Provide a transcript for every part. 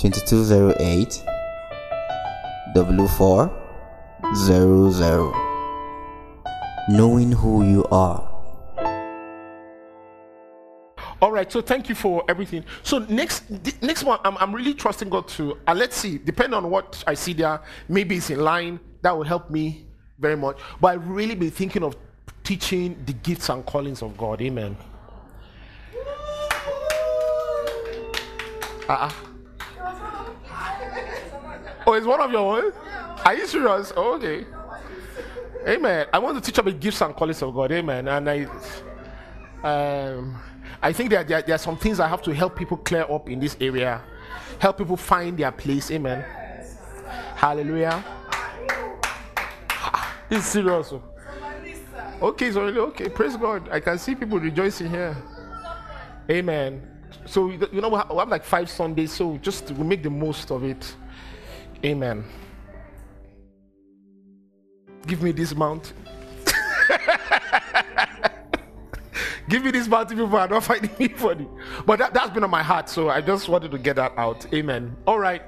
2208 W4 00. Knowing who you are. All right, so thank you for everything. So next, next one, I'm, I'm really trusting God to, and let's see, depending on what I see there, maybe it's in line. That will help me very much. But I really been thinking of teaching the gifts and callings of God. Amen. Uh-uh. Oh, it's one of your own? Are you serious? Oh, okay. Amen. I want to teach about gifts and callings of God. Amen. And I, um, I think that there, there, are some things I have to help people clear up in this area, help people find their place. Amen. Hallelujah. It's serious. oh. Okay, so okay. Praise God. I can see people rejoicing here. Amen. So you know we have like five Sundays, so just we make the most of it. Amen. Give me this mount. Give me this mount if people are not finding funny. But that, that's been on my heart, so I just wanted to get that out. Amen. All right.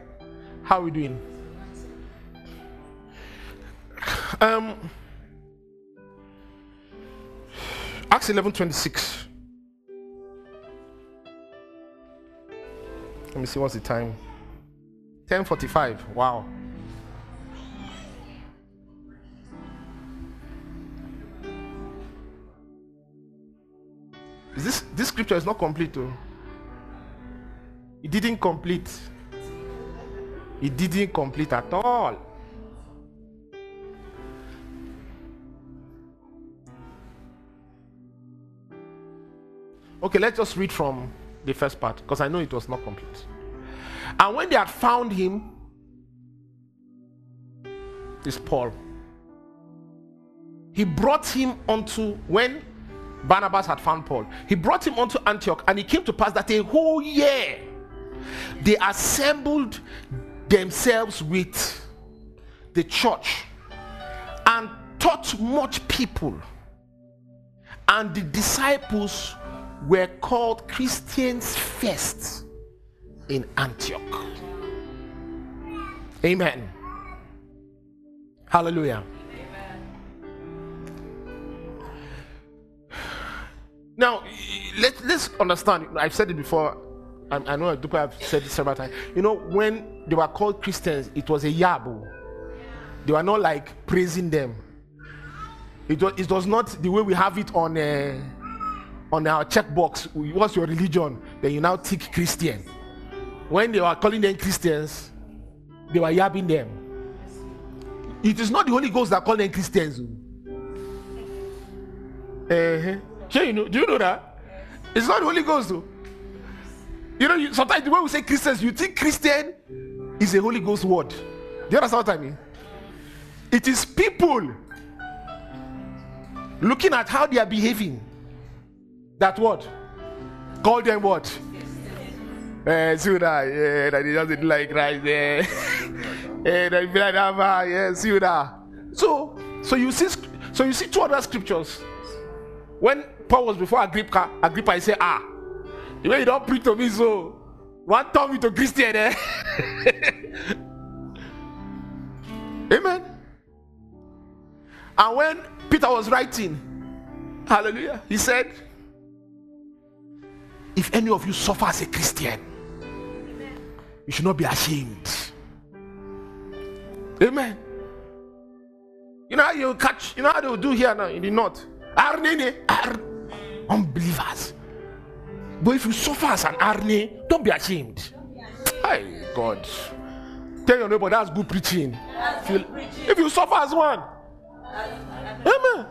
How are we doing? Um Acts 11 26. Let me see what's the time. 1045. Wow. Is this this scripture is not complete though. It didn't complete. It didn't complete at all. Okay, let's just read from the first part because I know it was not complete. And when they had found him, this Paul, he brought him unto when Barnabas had found Paul, he brought him unto Antioch, and it came to pass that a whole year they assembled themselves with the church and taught much people. And the disciples were called Christians first in Antioch. Amen. Hallelujah. Now, let, let's understand. I've said it before. I, I know have said it several times. You know, when they were called Christians, it was a yabu. They were not like praising them. It was, it was not the way we have it on uh, on our checkbox. What's your religion? Then you now tick Christian. When they were calling them Christians, they were yabbing them. It is not the Holy Ghost that call them Christians. Uh-huh. Sure, you know, do you know that? It's not the Holy Ghost, though. You know, you, sometimes the way we say Christians, you think Christian is a Holy Ghost word. Do you understand what I mean? It is people looking at how they are behaving. That what? Call them what? Eh, see that? Yeah, that he doesn't like there. Eh, that be like that, man. Yeah, see that? So, so you see, so you see two other scriptures. When Paul was before Agrippa, Agrippa, he said, Ah, the way you don't preach to me, so one turn me to Christian, eh? Amen. And when Peter was writing, hallelujah, he said, If any of you suffer as a Christian, you should not be ashamed. Amen. You know how you catch, you know how they will do here now in the north? Arnene, Ar- unbelievers. But if you suffer as an Arne, don't be ashamed. Hey, God. Tell your neighbor that's good preaching. If you, if you suffer as one, amen.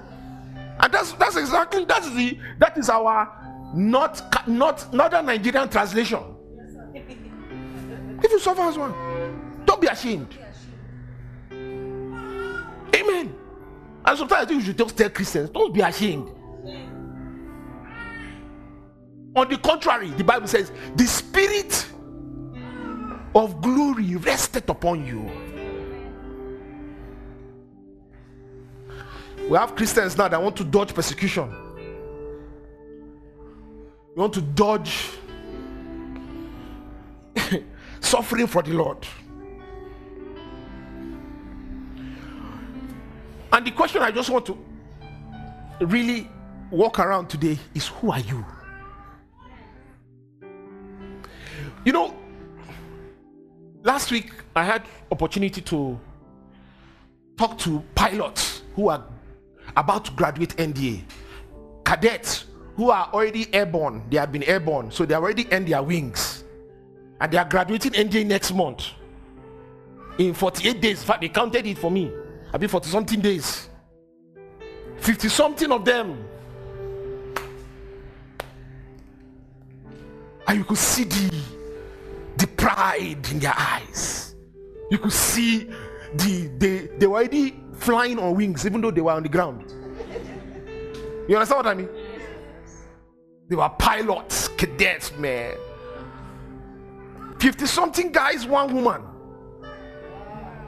And that's that's exactly that's the that is our not not northern Nigerian translation. If you suffer as one, don't be ashamed. Amen. And sometimes I think you should just tell Christians, don't be ashamed. On the contrary, the Bible says, the spirit of glory rested upon you. We have Christians now that want to dodge persecution. You want to dodge. Suffering for the Lord. And the question I just want to really walk around today is who are you? You know, last week I had opportunity to talk to pilots who are about to graduate NDA, cadets who are already airborne. They have been airborne, so they already earned their wings, and they are graduating NDA next month. In 48 days, in fact, they counted it for me. I've been 40 something days. 50 something of them. And you could see the, the pride in their eyes. You could see the they, they were already flying on wings, even though they were on the ground. You understand what I mean? They were pilots, cadets, man. 50 something guys, one woman.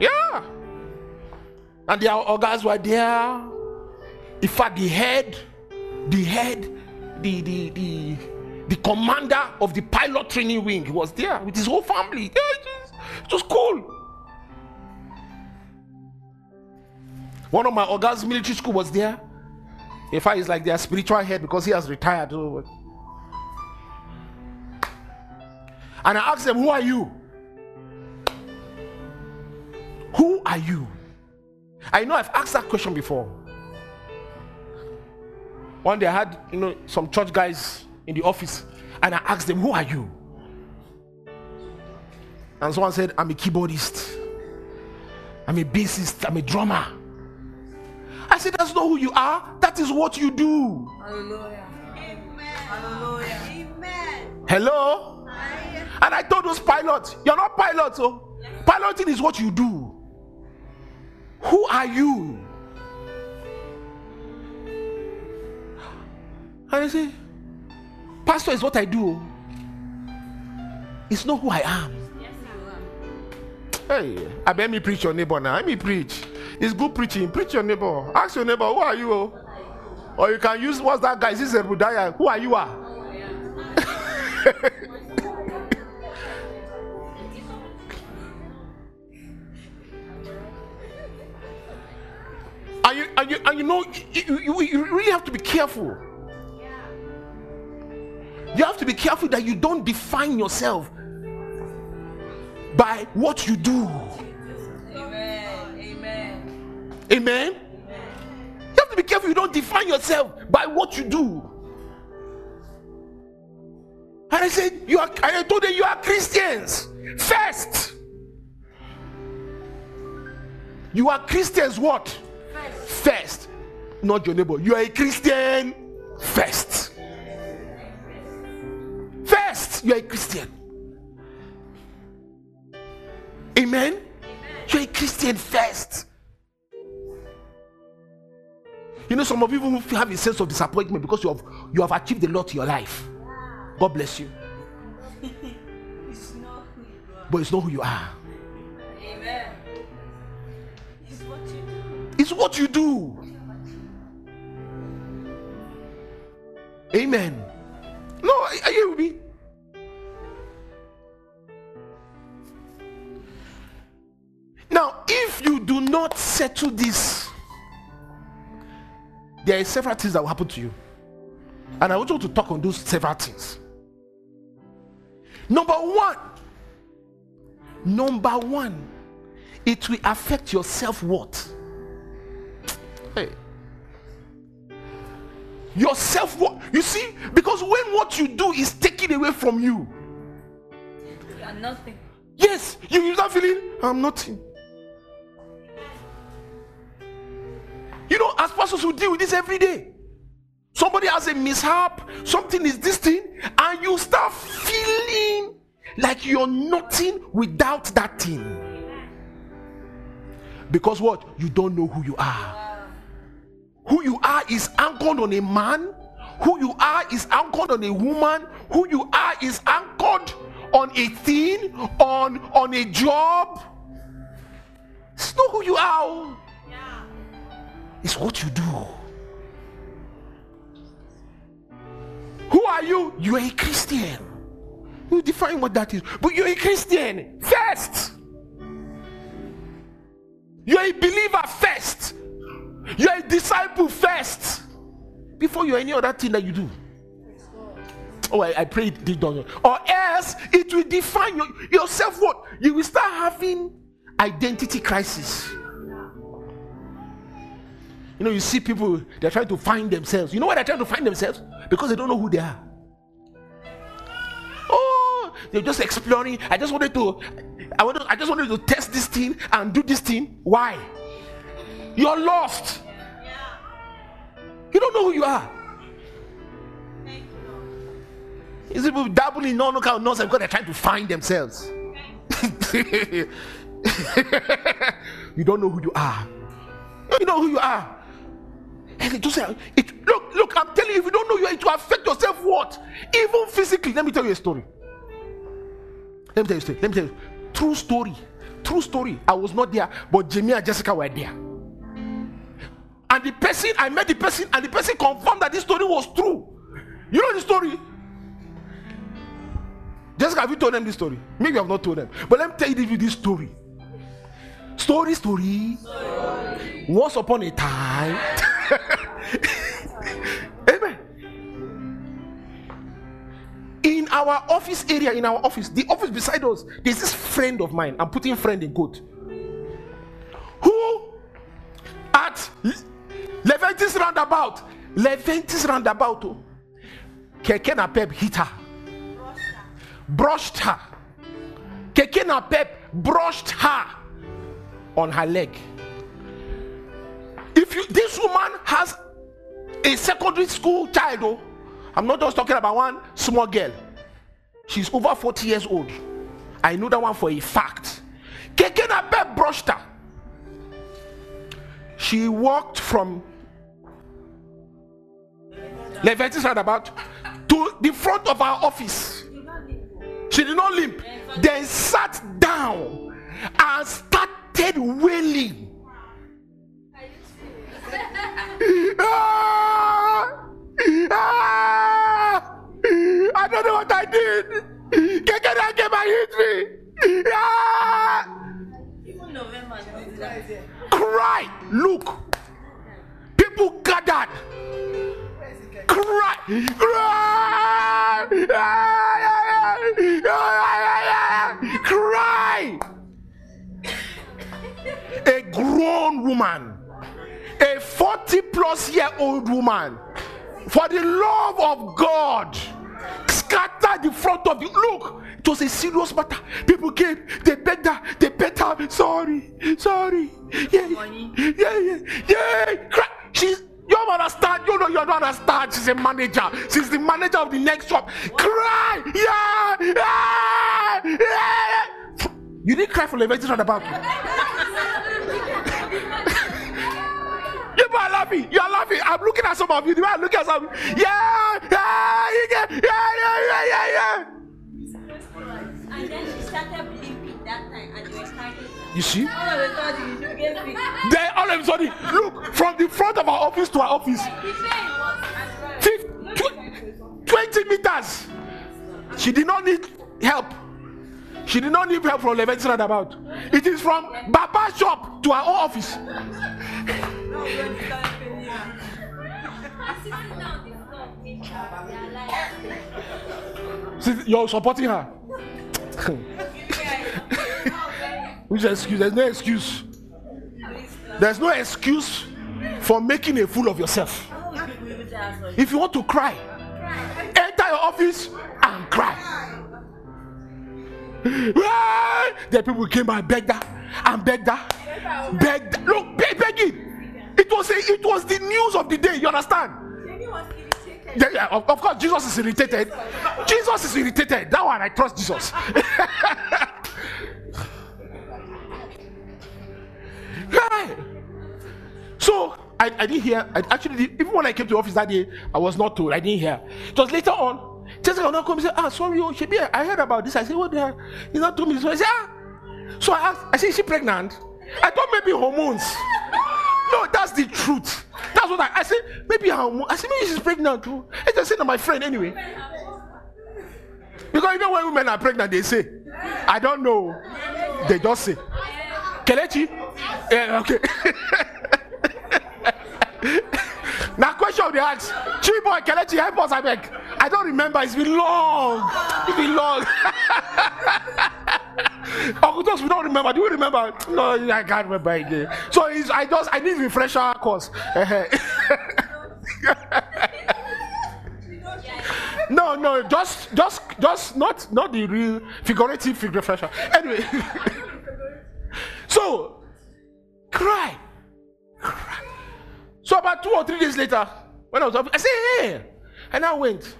Yeah. And their organs were there. In fact, the head, the head, the the the the commander of the pilot training wing was there with his whole family. Yeah, it was, it was cool. One of my organs military school was there. In fact, he's like their spiritual head because he has retired. Oh, and I asked them, Who are you? Who are you? I know I've asked that question before. One day I had, you know, some church guys in the office, and I asked them, Who are you? And someone said, I'm a keyboardist, I'm a bassist, I'm a drummer. I said, That's not who you are, that is what you do. Hallelujah. Amen. Hallelujah. Amen. Hello? And I told those pilots, You're not pilots, oh. Piloting is what you do. Who are you? And I say, Pastor is what I do. Oh. It's not who I am. Hey, I bet me preach your neighbor now. Let me preach. It's good preaching. Preach your neighbor. Ask your neighbor, who are you? oh? Or you can use what's that guy? Is this Budaya? Who are you? Are? Ah? you and you and you know you, you, you really have to be careful. You have to be careful that you don't define yourself by what you do. Amen. Amen. Amen. You have to be careful you don't define yourself by what you do. And I said, You are I told them you are Christians first. You are Christians what? First. Not your neighbor. You are a Christian first. First, you are a Christian. Amen. You're a Christian first. You know, some of you have a sense of disappointment because you have you have achieved a lot in your life. God bless you. It's not who you are. But it's not who you are. Amen. It's what you do. Amen. No, are you with me? Now, if you do not settle this, there are several things that will happen to you. And I want you to talk on those several things. Number one, number one, it will affect your self worth. Your self worth. You see, because when what you do is taken away from you, You are nothing. yes, you, you start feeling, I'm nothing. You know, as pastors, we deal with this every day. Somebody has a mishap, something is this thing, and you start feeling like you're nothing without that thing. Because what? You don't know who you are. Who you are is anchored on a man. Who you are is anchored on a woman. Who you are is anchored on a thing, on on a job. It's not who you are. Oh. It's what you do. Who are you? You are a Christian. You define what that is. But you're a Christian first. You're a believer first. You're a disciple first. Before you're any other thing that you do. Oh, I, I pray it doesn't. Or else it will define your, your self what? You will start having identity crisis. You know, you see people, they're trying to find themselves. You know why they're trying to find themselves? Because they don't know who they are. Oh, they're just exploring. I just wanted to, I wanted, I just wanted to test this thing and do this thing. Why? You're lost. You don't know who you are. You see people in all kind of nonsense because they're trying to find themselves. you don't know who you are. You know who you are. And it just it, look, look, I'm telling you, if you don't know you, are, it will affect yourself what? Even physically. Let me tell you a story. Let me tell you a story. Let me tell you. True story. True story. I was not there, but Jamie and Jessica were there. And the person, I met the person, and the person confirmed that this story was true. You know the story? Jessica, have you told them this story? Maybe have not told them. But let me tell you this story. Story, story. story. Once upon a time. Amen. In our office area, in our office, the office beside us, there's this friend of mine. I'm putting friend in quote. Who at Leventis roundabout, Leventis roundabout, oh, Keke NAPEP hit her, brushed her. Keke NAPEP brushed her on her leg. If you, this woman has a secondary school child, oh, I'm not just talking about one small girl. She's over 40 years old. I know that one for a fact. Keke NAPEP brushed her. She walked from Leviticus about to the front of our office. She did not limp, then sat down and started wailing. Ah! Ah! I don't know what I did. Kekere came and hit me. Ah! November. Cry. Look. People gathered. Cry. Cry. A grown woman, a 40 plus year old woman, for the love of God, scattered the front of you. look. It was a serious matter. People came, they begged her, they begged her, sorry, sorry. Yeah, yeah, yeah, yeah. Cry. She's you don't understand. You know you don't understand. She's a manager. She's the manager of the next shop. Cry. Yeah. yeah, yeah. You didn't cry for Leventis roundabout you. You are laughing. You are laughing. I'm looking at some of you. I'm looking at some. Yeah. Yeah. Yeah. Yeah. Yeah. Yeah. Yeah. And then she started bleeping that time, and. You see? All of a sudden, she became sick. Then all of a sudden, look from the front of our office to our office. He said it was as well. Fif- tw- 20 meters. She did not need help. She did not need help from Leventis roundabout. It is from Baba shop to our own office. No, we only started paying her. Sitting down, this dog, this child, they are like, See, You're supporting her. Which excuse? There's no excuse. There's no excuse for making a fool of yourself. If you want to cry, enter your office and cry. The people came and begged her and begged her, begged. Look, beg, begging. It was a, it was the news of the day. You understand? Yeah, of, of course, Jesus is irritated. Jesus is irritated. That one, I trust Jesus. So I, I didn't hear. I actually did, even when I came to the office that day, I was not told. I didn't hear. It was later on. Jessica not come and say, Ah, sorry, oh, Shebi, I heard about this. I said, What the hell? He's not told me. So I said, Ah. So I asked, I said, Is she pregnant? I thought maybe hormones. No, that's the truth. That's what I, I said. Maybe hormones. I said, Maybe she's pregnant too. I just said to my friend anyway. Because know when women are pregnant, they say, I don't know. They just say, Kelechi? Yeah, okay. now question they ask, Chiboy Kelechi, help us, I beg. I don't remember, it's been long. It's been long. Uncle Toast, we don't remember. Do you remember? No, I can't remember again. So it's, I just I need refresher course. no, no, just just just not not the real figurative fig- refresher. Anyway. so cry. Cry. So about two or three days later, when I was up, I said, hey, and I went.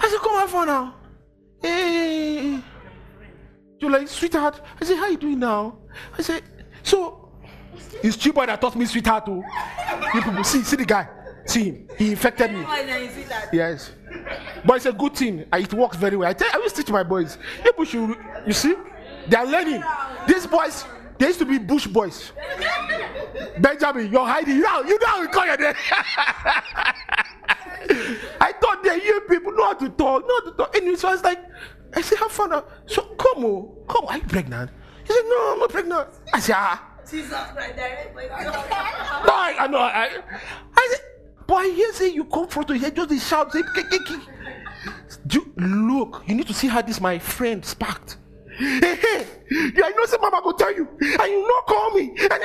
I said, come have fun now. Hey. You're like, sweetheart. I said, how you doing now? I said, so it's Chiboy that taught me sweetheart too. You people see, see the guy. See him. He infected me. Yes. But it's a good thing. Uh, it works very well. I tell I always teach my boys. People should you see, they are learning. These boys, they used to be bush boys. Benjamin, you're hiding. You know, you know how we call your name. I thought they you people know how to talk, know how to talk. Anyway, so I was like, I said, have fun. So come on, come on, are you pregnant? He said, No, I'm not pregnant. I said, ah. No, I, I know. I, I said, I hear say you come front to here, just the shout, say. Do look, you need to see how this my friend sparked. Hey, hey, I know say mama go tell you, and you not call me. And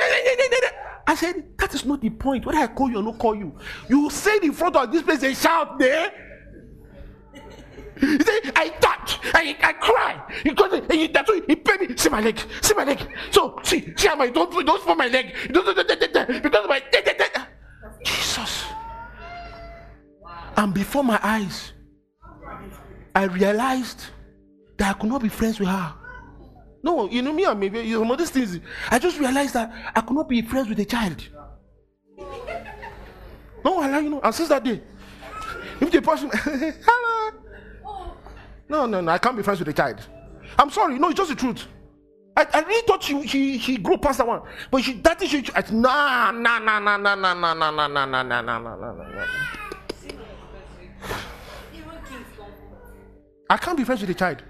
I said, that is not the point. Whether I call you or not call you, you say it in front of this place and shout there. He said, I touch, I, I cry. Because he, that's why he paid me. See my leg, see my leg. So, see, see how my, don't, don't for my leg. Because my, Jesus. And before my eyes, I realized that I could not be friends with her. No, you know me and maybe some of these things. I just realized that I could not be friends with a child. No, I like you know, and since that day, if the person hello. No, no, no, I can't be friends with a child. I'm sorry, no, it's just the truth. I, I really thought she she she grew past that one. But she that is she I, nah nah nah nah nah nah nah nah nah nah nah nah nah nah nah I can't be friends with a child.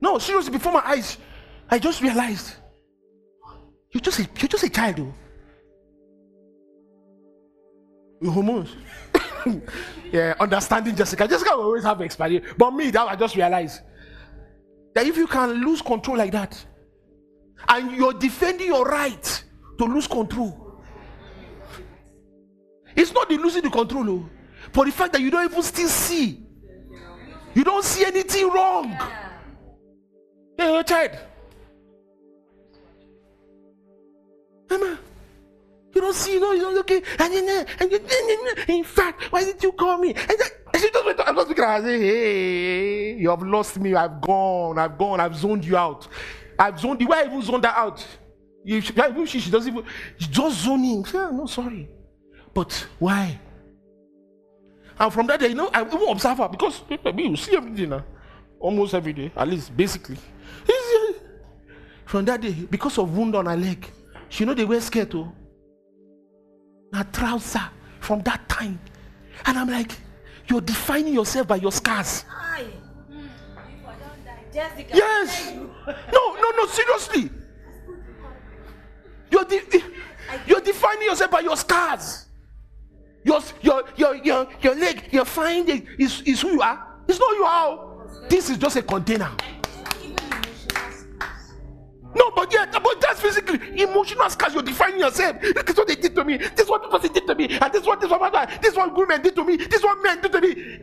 No, seriously, before my eyes, I just realized you're just a, you're just a child, though. You're hormones. yeah, understanding Jessica. Jessica will always have experience. But me, that I just realized that if you can lose control like that, and you're defending your right to lose control, it's not the losing the control, oh, but the fact that you don't even still see. You don't see anything wrong. Yeah, you're a child. Emma, you don't see, no, you don't okay. And then, and then, in fact, why did you call me? And she just went, I'm just looking say, hey, you have lost me. I've gone, I've gone, I've zoned you out. I've zoned you. Why even zoned her out? You, she, she, doesn't even, she's just zoning. Yeah, no, sorry. But why? And from that day, you know, I even observe her because maybe you see everything now. Almost every day, at least basically. Uh, From that day, because of wound on her leg, she know they wear skirt too. Now trouser from that time. And I'm like, you're defining yourself by your scars. Jessica. Yes. No, no, no, seriously. You're, de- eh, you're defining yourself by your scars. Your, your, your, your, your leg, your fine leg is, is who you are. It's not you are. This is just a container. No, but yeah, but that's physically emotional scars. You're defining yourself. Look at what they did to me. This is what person did to me. And this is what this one, this is what women did to me. This is what men did to me.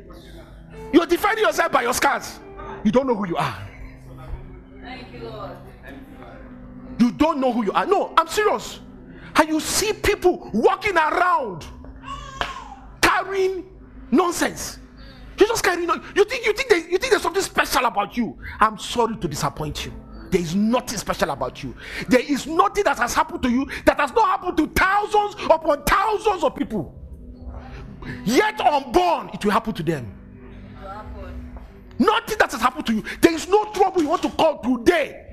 You're defining yourself by your scars. You don't know who you are. Thank you, Lord. You don't know who you are. No, I'm serious. And you see people walking around carrying nonsense. You just carry no. You think you think you think there's something special about you. I'm sorry to disappoint you. There is nothing special about you. There is nothing that has happened to you that has not happened to thousands upon thousands of people. Yet unborn, it will happen to them. Nothing that has happened to you. There is no trouble you want to call today.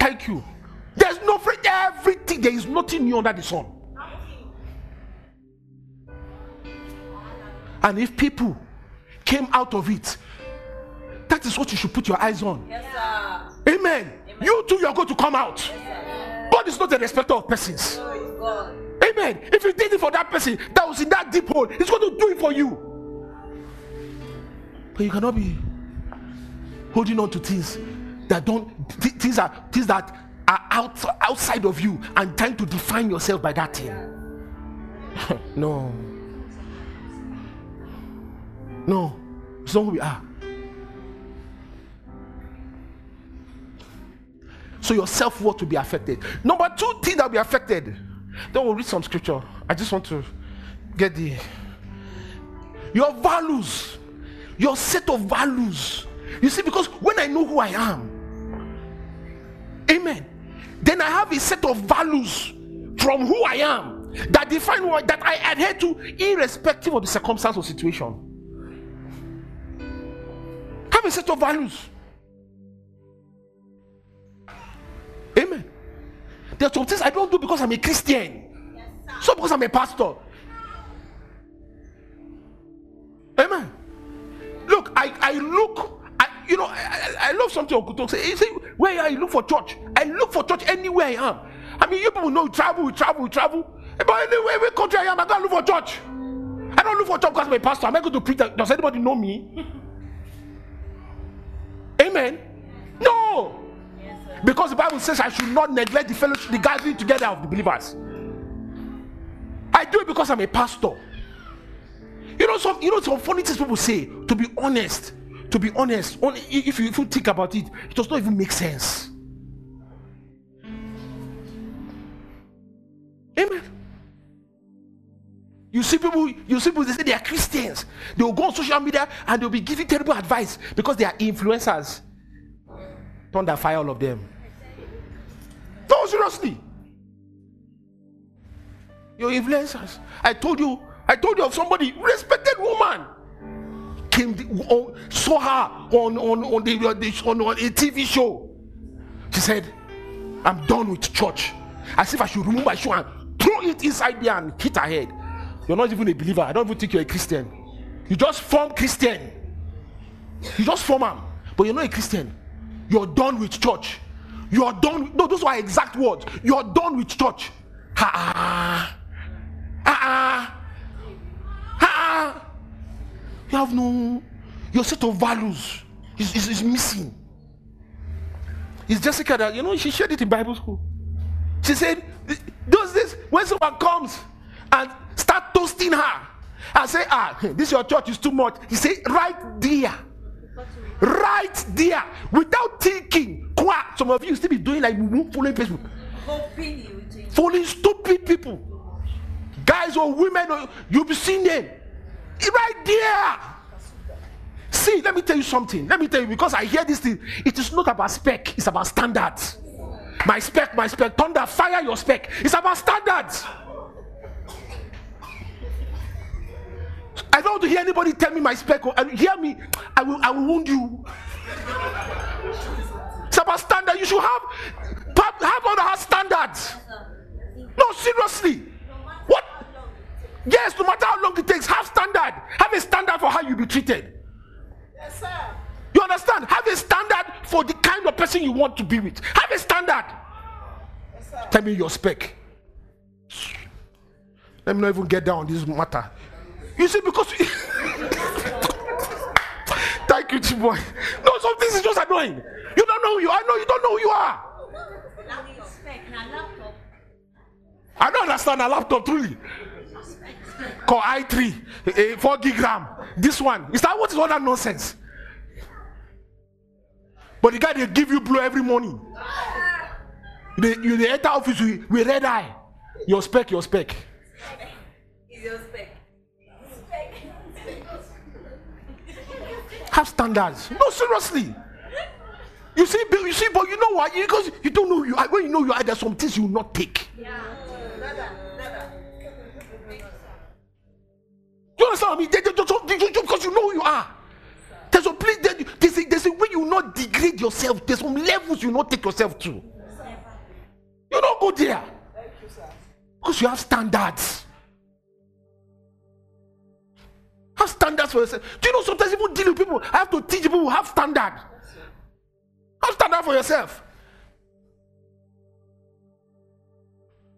Thank you. There's no free everything. There is nothing new under the sun. And if people came out of it. That is what you should put your eyes on. Yes, sir. Amen. You too, you're going to come out. God is not a respecter of persons. So. Amen. If you did it for that person that was in that deep hole, He's going to do it for you. But you cannot be holding on to things that don't th- things are things that are out, outside of you and trying to define yourself by that thing. no. No. It's not who we are. So your self-worth will be affected. Number two thing that will be affected. Then we'll read some scripture. I just want to get the your values, your set of values. You see, because when I know who I am, amen, then I have a set of values from who I am that define what that I adhere to, irrespective of the circumstance or situation. Have a set of values. There are some things I don't do because I'm a Christian. So because I'm a pastor. Amen. Look, I, I look, I, you know, I, I, I love something Okuto say. He say, where you look for church. I look for church anywhere I am. I mean, you people know you travel, we travel, we travel. But anywhere, every country I am, I gotta look for church. I don't look for church because I'm a pastor. I'm not going to preach. Does anybody know me? Amen. No. Because the Bible says I should not neglect the fellowship, the gathering together of the believers. I do it because I'm a pastor. You know some, you know some funny things people say. To be honest, to be honest, only if you, if you think about it, it does not even make sense. Amen. You see people, you see people, they say they are Christians. They will go on social media and they'll be giving terrible advice because they are influencers. Thunder fire all of them. No, seriously. Your influencers. I told you, I told you of somebody, respected woman. Came on, oh, saw her on on on, the, on, on a TV show. She said, I'm done with church. As if I should remove my shoe and throw it inside there and hit her head. You're not even a believer. I don't even think you're a Christian. You just form Christian. You just form them, but you're not a Christian. You're done with church. You're done. No, those are exact words. You're done with church. Ha ah. Ha ah. Ha. You have no. Your set of values is, is, is missing. It's Jessica that, you know, she shared it in Bible school. She said, Does this when someone comes and start toasting her and say, Ah, this your church is too much. He said, Right there right there without thinking. Qua. Some of you still be doing like following Facebook, Hoping you change. following stupid people, guys or women. Or, you'll be seeing them right there. See, let me tell you something. Let me tell you because I hear this thing. It is not about spec. It's about standards. My spec, my spec. Thunder, fire your spec. It's about standards. I don't want to hear anybody tell me my spec. or- And hear me, I will, I will wound you. It's about standard. You should have have other standards. No, seriously. What? Yes, no matter how long it takes, have standard. Have a standard for how you be treated. Yes, sir. You understand? Have a standard for the kind of person you want to be with. Have a standard. Tell me your spec. Let me not even get down on this matter. You see, because thank you, boy. No, some things is just annoying. You don't know who you are. No, you don't know who you are. I don't understand a laptop truly. Core i3, eh, 4 gig RAM. This one. Is that what is all that nonsense? But the guy they give you blue every morning. They, you they enter office with, with red eye. Your spec, your spec. Your. Spec. Have standards. No, seriously. You see, you see, but you know why? Because you don't know you are. When you know you are, there's some things you will not take. Nada, nada. You understand what I mean? They- they- they- Because you know who you are. There's a place that you- there's a, there's a way you will not degrade yourself. There's some levels you will not take yourself to. You don't go there. Because you have standards. Have standards for yourself. Do you know sometimes even deal with people, I have to teach people who have standard. Have standard for yourself.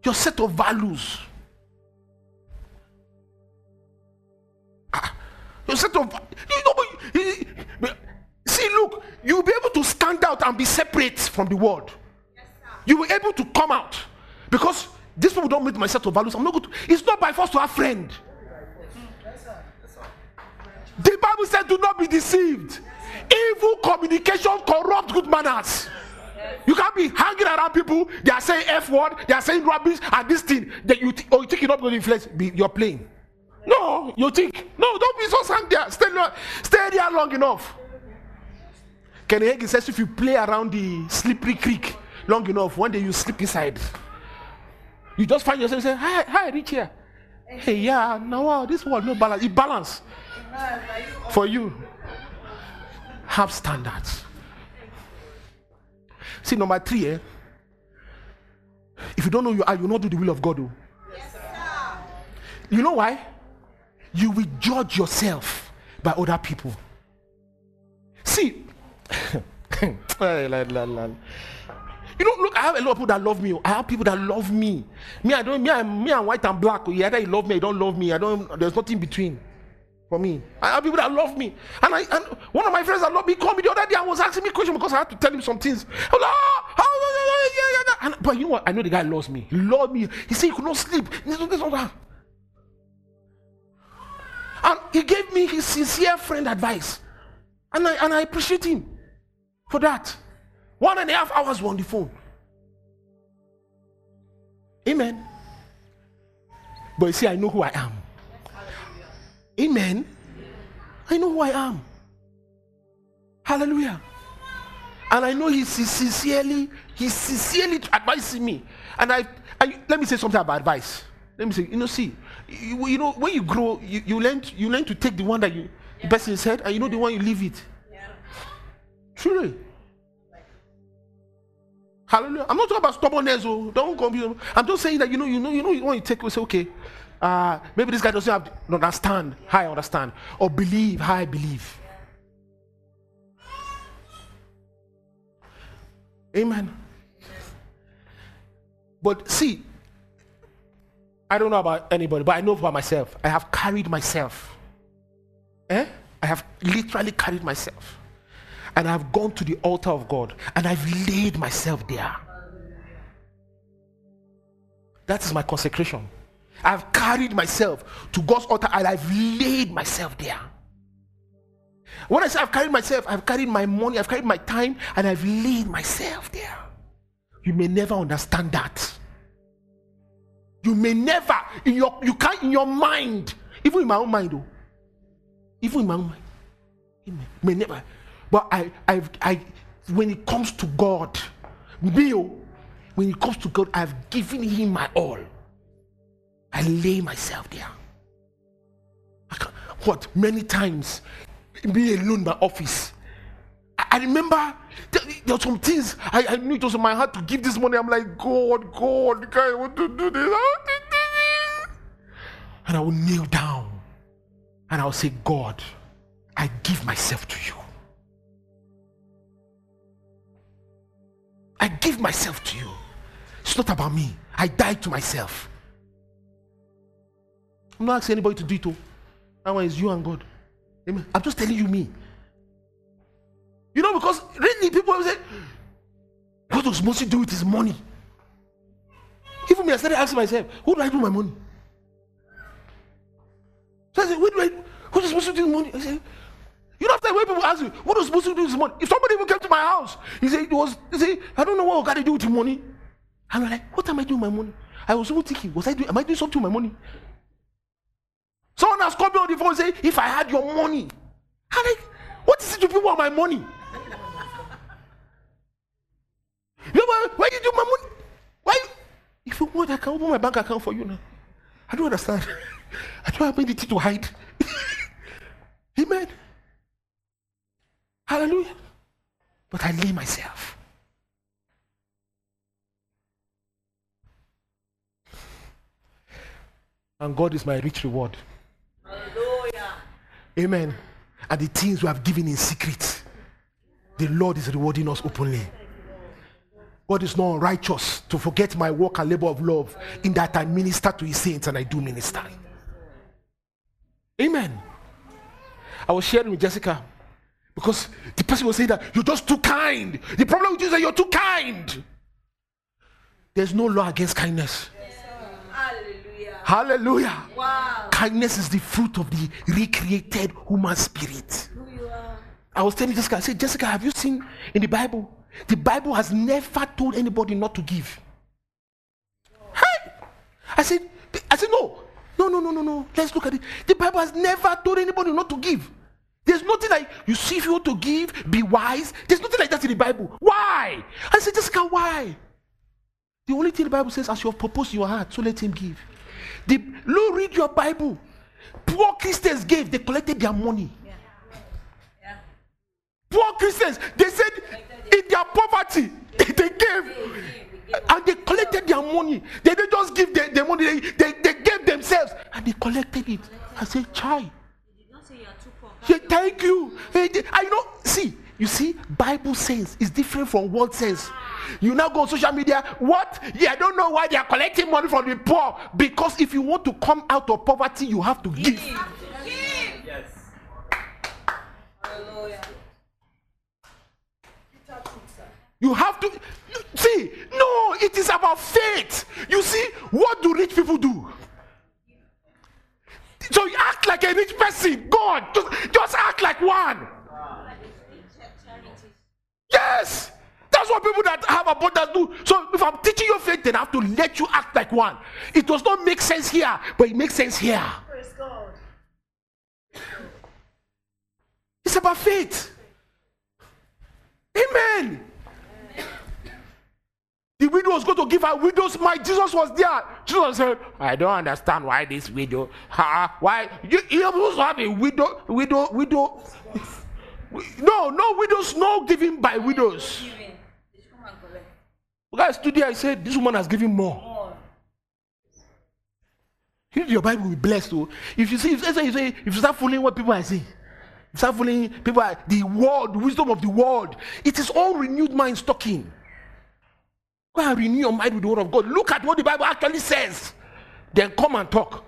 Your set of values. Ah, Your set of you know, but you- you- see, look, you'll be able to stand out and be separate from the world. You will be able to come out because these people don't meet my set of values. I'm not good. to. It's not by force to have friend. The Bible said, "Do not be deceived. Evil communication corrupt good manners." You can't be hanging around people. They are saying f word. They are saying rubbish and this thing. That you th- oh, you think you're not going to influence. Be, you're playing. No, you think no. Don't be so hang there. Stay, stay there long enough. Kenny Hagin says if you play around the slippery creek long enough, one day you slip inside. You just find yourself saying, "Hi, hi, reach here." Hey, yeah, now this world no balance. It balance for you. Have standards. See, number three, eh? If you don't know you are, you will not do the will of God. Oh. You know why? You will judge yourself by other people. See, you know, look, I have a lot of people that love me. oh. I have people that love me. Me, I don't. Me, I'm me, I'm white and black. oh. Either you love me, you don't love me. I don't. There's nothing between for me. I have people that love me. And I and one of my friends that love me called me the other day and was asking me question because I had to tell him some things. And, but you know what? I know the guy loves me. He loved me. He said he could not sleep. And he gave me his sincere friend advice. And I and I appreciate him for that. One and a half hours we're on the phone. Amen. But you see, I know who I am. Amen. I know who I am. Hallelujah. And I know he's sincerely, he's sincerely advising me. And I, I let me say something about advice. Let me say, you know, see, you, you know, when you grow, you, you learn to, you learn to take the one that you the person said, and you know the one you leave it. Yeah. Truly. Hallelujah. I'm not talking about stubbornness. Oh, don't confuse. I'm just saying that you know, you know, you know, when you take, you say, okay, uh, maybe this guy doesn't have understand how I understand, or believe how I believe. Amen. But see, I don't know about anybody, but I know about myself. I have carried myself. Eh? I have literally carried myself. And I've gone to the altar of God and I've laid myself there. That is my consecration. I've carried myself to God's altar and I've laid myself there. When I say I've carried myself, I've carried my money, I've carried my time, and I've laid myself there. You may never understand that. You may never, in your you can't in your mind, even in my own mind, though. Even in my own mind. You may, never. But I I've I when it comes to God, me, oh, when it comes to God, I've given him my all. I lay myself there. What many times be alone in my office. I, I remember there, there were some things I, I knew it was in my heart to give this money. I'm like, God, God, God, I want to do this. I want to do this. And I will kneel down and I will say, God, I give myself to you. I give myself to you. It's not about me. I die to myself. I'm not asking anybody to do it. Oh. That one is you and God. Amen. I'm just telling you me. You know, because really people say, what does Mosi do with his money? Even me, I started asking myself, who do I do with my money? So I said, where do I what supposed to do with money? I said, you know, after when people ask you, what supposed to do with his money? If somebody even came to my house, he said, it was, he said, I don't know what I got to do with the money. I'm like, what am I doing with my money? I was even thinking, was I doing, am I doing something with my money? Someone has called me on the phone and say, if I had your money. I'm like, what is it you people want my money? you know, why, you do my money? Why? If you want, I can open my bank account for you now. I don't understand. I don't have anything to hide. Amen. Hallelujah. But I lay myself. And God is my rich reward. Hallelujah. Amen. And the things we have given in secret, the Lord is rewarding us openly. God is not unrighteous to forget my work and labor of love in that I minister to his saints and I do minister. Amen. I was sharing with Jessica because the person was saying that you're just too kind. The problem with you is that you're too kind. There's no law against kindness. Hallelujah. Wow. Kindness is the fruit of the recreated human spirit. Who you are. I was telling Jessica, I said, Jessica, have you seen in the Bible? The Bible has never told anybody not to give. Hey! I said, I said, no, no, no, no, no, no. Let's look at it. The Bible has never told anybody not to give. There's nothing like you see if you want to give, be wise. There's nothing like that in the Bible. Why? I said, Jessica, why? The only thing the Bible says, as you have proposed in your heart, so let him give. The Lord, read your Bible. Poor Christians gave, they collected their money. Yeah. Poor Christians, they said in their poverty, they gave and they collected their money. They didn't just give the, the money, they, they, they gave themselves and they collected it. I said, Chai. Did you are too poor. Say thank you. They- I know. See, you see, Bible says is different from world says. You now go on social media. What? Yeah, I don't know why they are collecting money from the poor. Because if you want to come out of poverty, you have to give. Yes. Hallelujah. You have to see. No, it is about faith. You see, what do rich people do? So you act like a rich person. God, just, just act like one. Yes. That's what people that have a abundance do. So if I'm teaching you faith, then I have to let you act like one. It does not make sense here, but it makes sense here. Praise God. It's about faith. Amen. The widow was going to give her widow's mite. Jesus was there. Jesus said, I don't understand why this widow. Ha, why? You, you're supposed to have a widow, widow, widow. No, no widows, no giving by widows. Guys, today I said, this woman has given more. more. Read your Bible, will be blessed. Oh. If you see, if, you say, if you start following what people are saying, you start following people, are, the word, the wisdom of the world, it is all renewed minds talking. Go and renew your mind with the word of God. Look at what the Bible actually says. Then come and talk.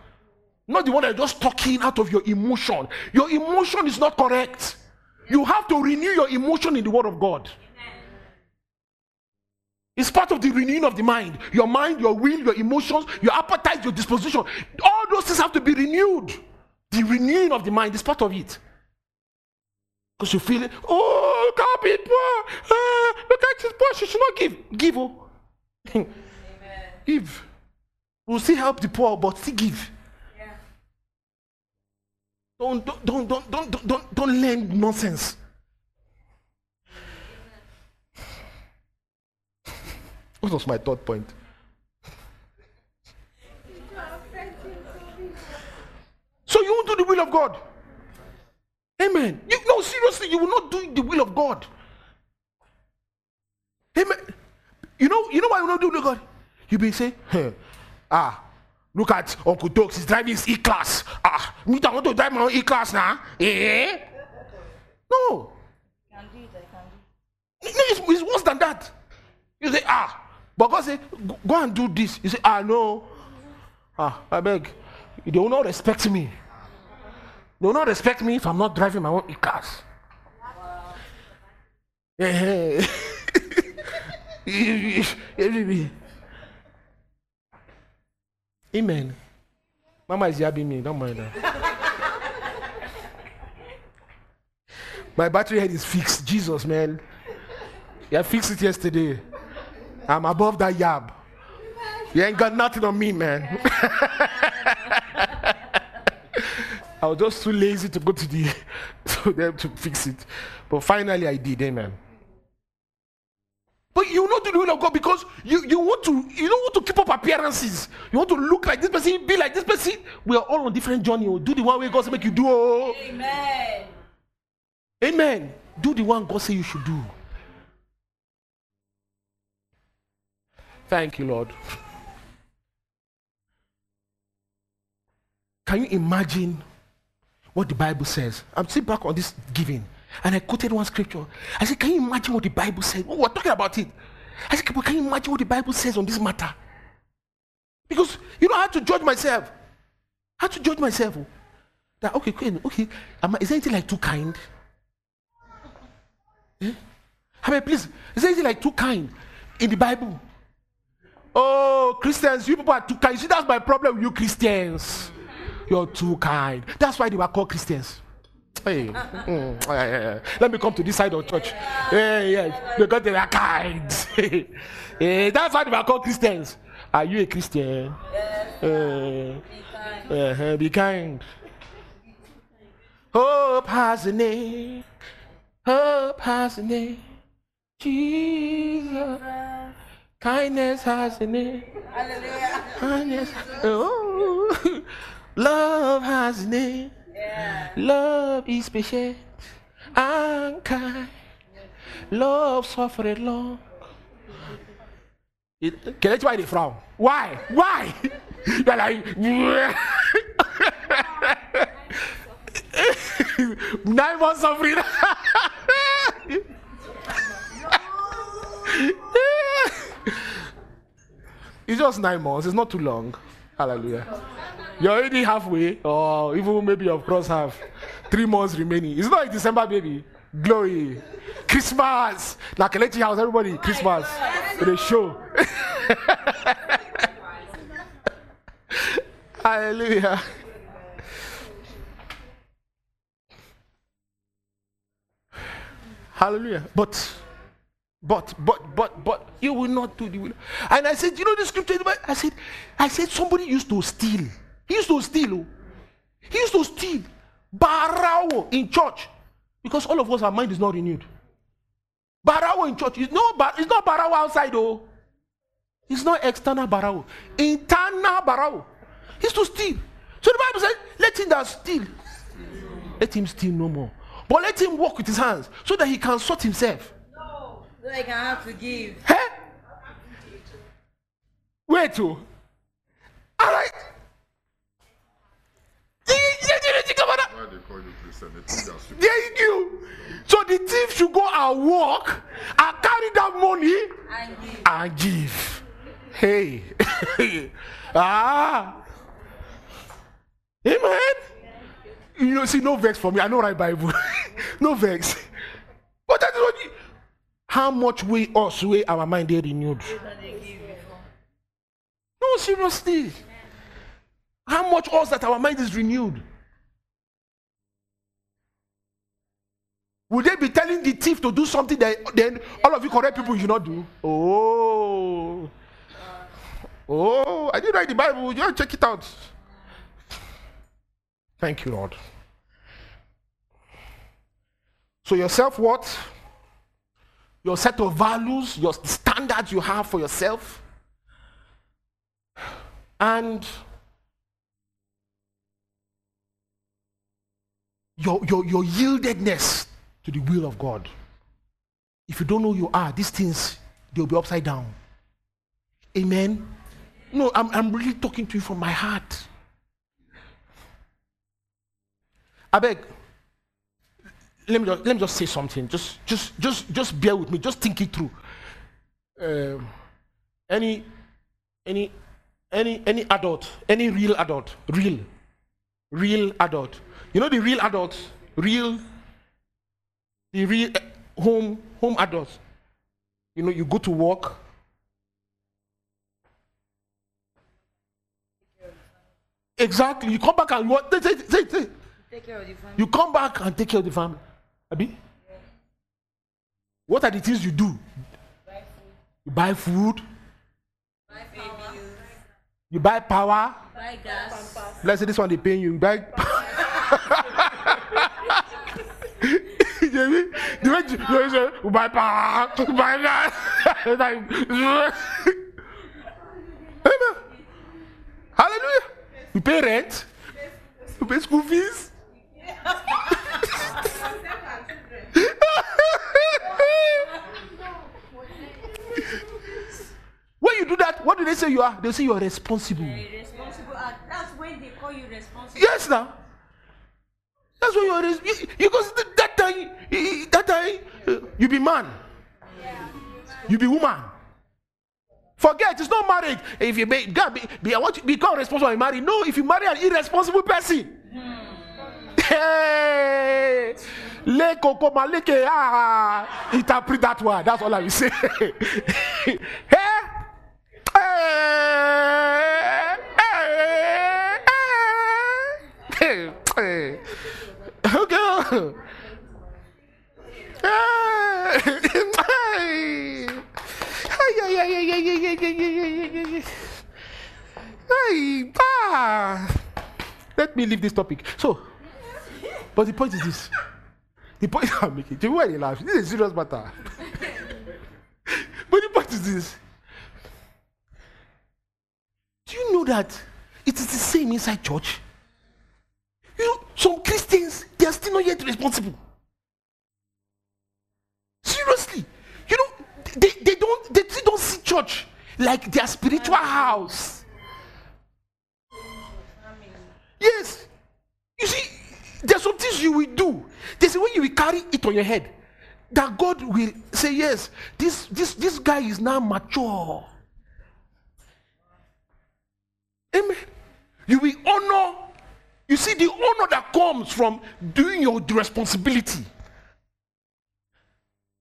Not the one that just talking out of your emotion. Your emotion is not correct. You have to renew your emotion in the word of God. It's part of the renewing of the mind. Your mind, your will, your emotions, your appetite, your disposition. All those things have to be renewed. The renewing of the mind is part of it. Because you feel. Oh, look how people. Uh, look at this poor. She should not give. Give. Oh. give. We'll still help the poor, but still give. Don't don't don't don't don't don't, don't, learn nonsense. What was my third point? So you won't do the will of God. Amen. You, no, seriously, you will not do the will of God. Amen. You know, you know why you will not do the will God? You be say, ah, look at Uncle Dogs, he's driving his E-class. Ah, me I want to drive my own E-class now. Eh? No. Can do it, I can do No, It's, it's worse than that. You say, ah, but God say, go, and do this. You say, ah, no. Ah, I beg. They will not respect me. They will not respect me if I'm not driving my own E-class. Eh, eh. Amen. Mama is yabbing me. Don't mind that. My battery head is fixed. Jesus, man. Yeah, fixed it yesterday. I'm above that yab. You ain't got nothing on me, man. I was just too lazy to go to the to them to fix it. But finally I did, amen. But you not do the will of God because you, you want to you don't want to keep up appearances. You want to look like this person, be like this person. We are all on different journey. oh. Do the one way God say make you do. Oh. Amen. Amen. Do the one God say you should do. Thank you, Lord. Can you imagine what the Bible says. I'm still back on this giving. And I quoted one scripture. I said, Can you imagine what the Bible says? Oh, we're talking about it. I said, can you imagine what the Bible says on this matter? Because you know, I had to judge myself. I had to judge myself. That okay, okay, okay. Am I, is anything like too kind? Eh? I mean, please, is anything like too kind in the Bible? Oh, Christians, you people are too kind. See, that's my problem with you Christians. You're too kind. That's why they were called Christians. Hey, mm, yeah, yeah, yeah. let me come to this side of church. Yeah, yeah, because they were kind. Eh, that's why they were called Christians. Are you a Christian? Eh, uh-huh, be kind. Hope has a name. Hope has a name. Jesus. Kindness has a name. Hallelujah. Kindness. Oh. Love has a name. Love is patient and kind. Love suffered long. It, can that's why they frown. Why? Why? They're like, nine months suffering. it's just nine months. It's not too long. Hallelujah. You're already halfway, or even maybe of cross half. Three months remaining. It's not like December, baby. Glory. Christmas. Like Kelechi House, everybody. Christmas. For the show. Hallelujah. Hallelujah. But, but, but, but, but, you will not do the will. And I said, you know the scripture? I said, I said somebody used to steal. He used to steal. oh. He used to steal. Borrow in church. Because all of us, our mind is not renewed. Borrow in church. It's not, bar- it's not borrow outside, oh. It's not external borrow. Internal borrow. He used to steal. So the Bible says, let him that steal. Let him steal no more. But let him walk with his hands so that he can sort himself. No, so I can have to give. Huh? Wait, oh. All right. Thank you. So the thief should go and walk and carry that money And give. and give. Hey. ah. Amen. You know, see, no vex for me. I know write Bible. no vex. But that is what you, how much we us weigh our mind they renewed. So they give before. No, seriously. How much us that our mind is renewed? Would they be telling the thief to do something that then all of you correct people you should not do? Oh. Oh, I didn't write the Bible. Just check it out. Thank you, Lord. So your self-worth, your set of values, your standards you have for yourself, and your, your, your yieldedness to the will of God. If you don't know you are, these things they'll be upside down. Amen. No, I'm, I'm really talking to you from my heart. I beg. Let me just let me just say something. Just just just just bear with me. Just think it through. Um, any any any any adult, any real adult, real, real adult. You know the real adults, real, the real eh, home home adults. You know you go to work. Exactly. You come back and what? Take care of the family. You come back and take care of the family. Abi? What are the things you do? You buy food, Buy. You buy power. Buy gas. Let's say this one they paying you. You buy. You buy power, you buy Amen. Hallelujah. You pay rent. You pay school fees. When you do that, what do they say you are? They say you are responsible. Responsible. act. That's when they call you responsible. Yes, now. That's what you're. You, because th- that time, that time, uh, you be man. You be woman. Forget it's not marriage. If you be, God, be, be, I want you become responsible and marry. No, if you marry an irresponsible person. Hey, le coco maleke ah, interpret that one. That's all I will say. hey, Hook up. Hey, bah. Let me leave this topic. So, but the point is this. The point I'm making, the way they laugh, this is a serious matter. but the point is this. Do you know that it is the same inside church? You know, some Christians, they are still not yet responsible. Seriously. You know, they, they don't they still don't see church like their spiritual house. Yes. You see, there's some things you will do. There's a way you will carry it on your head. That God will say, Yes, this this this guy is now mature. Amen. You will honor. You see, the honor that comes from doing your responsibility.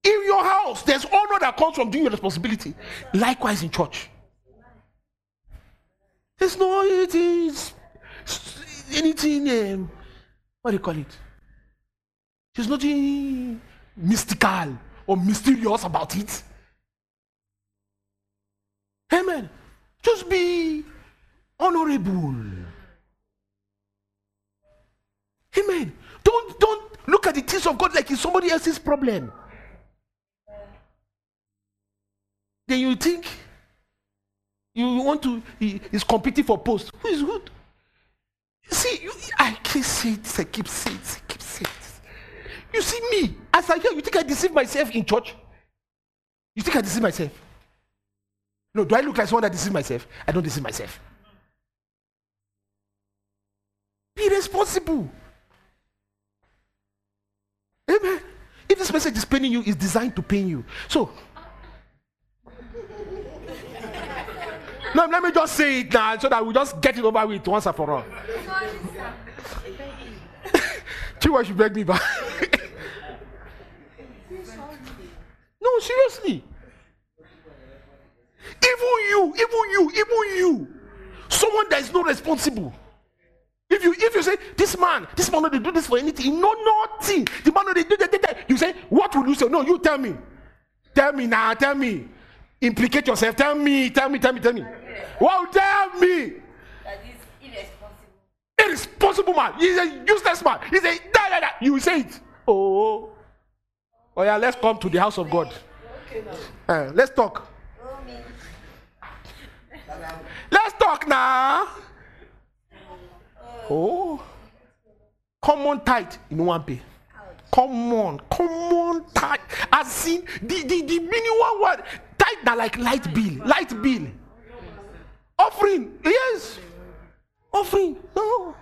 In your house, there's honor that comes from doing your responsibility. Likewise in church. There's no anything, anything um, what do you call it? There's nothing mystical or mysterious about it. Amen. Just be honorable. Amen. Don't don't look at the things of God like it's somebody else's problem. Then you think you want to he is competing for post. Who is good? See, you, I keep saying this, I keep saying this, I keep saying this. You see me, as I hear, you think I deceive myself in church? You think I deceive myself? No, do I look like someone that deceives myself? I don't deceive myself. Be responsible. Amen. If this message is paining you, it's designed to pain you. So, no, let me just say it now so that we just get it over with once and for all. Chiwa should beg me back. no, seriously. Even you, even you, even you, someone that is not responsible. If you if you say this man, this man not dey do this for anything, no nothing. The man not dey do that, that, that," You say, what will you say? No, you tell me. Tell me now, tell me. Implicate yourself. Tell me, tell me, tell me, tell me. Well, tell me. That is irresponsible. Irresponsible man. He's a useless man. He's a da, da, da. You say it. Oh. Oh yeah, let's come to the house of God. Eh, let's talk. Let's talk now. Oh. Common tithe in one pay. Common, common tithe. As in the the the minimum word tithe na like light bill, light bill. Offering, yes. Offering, no.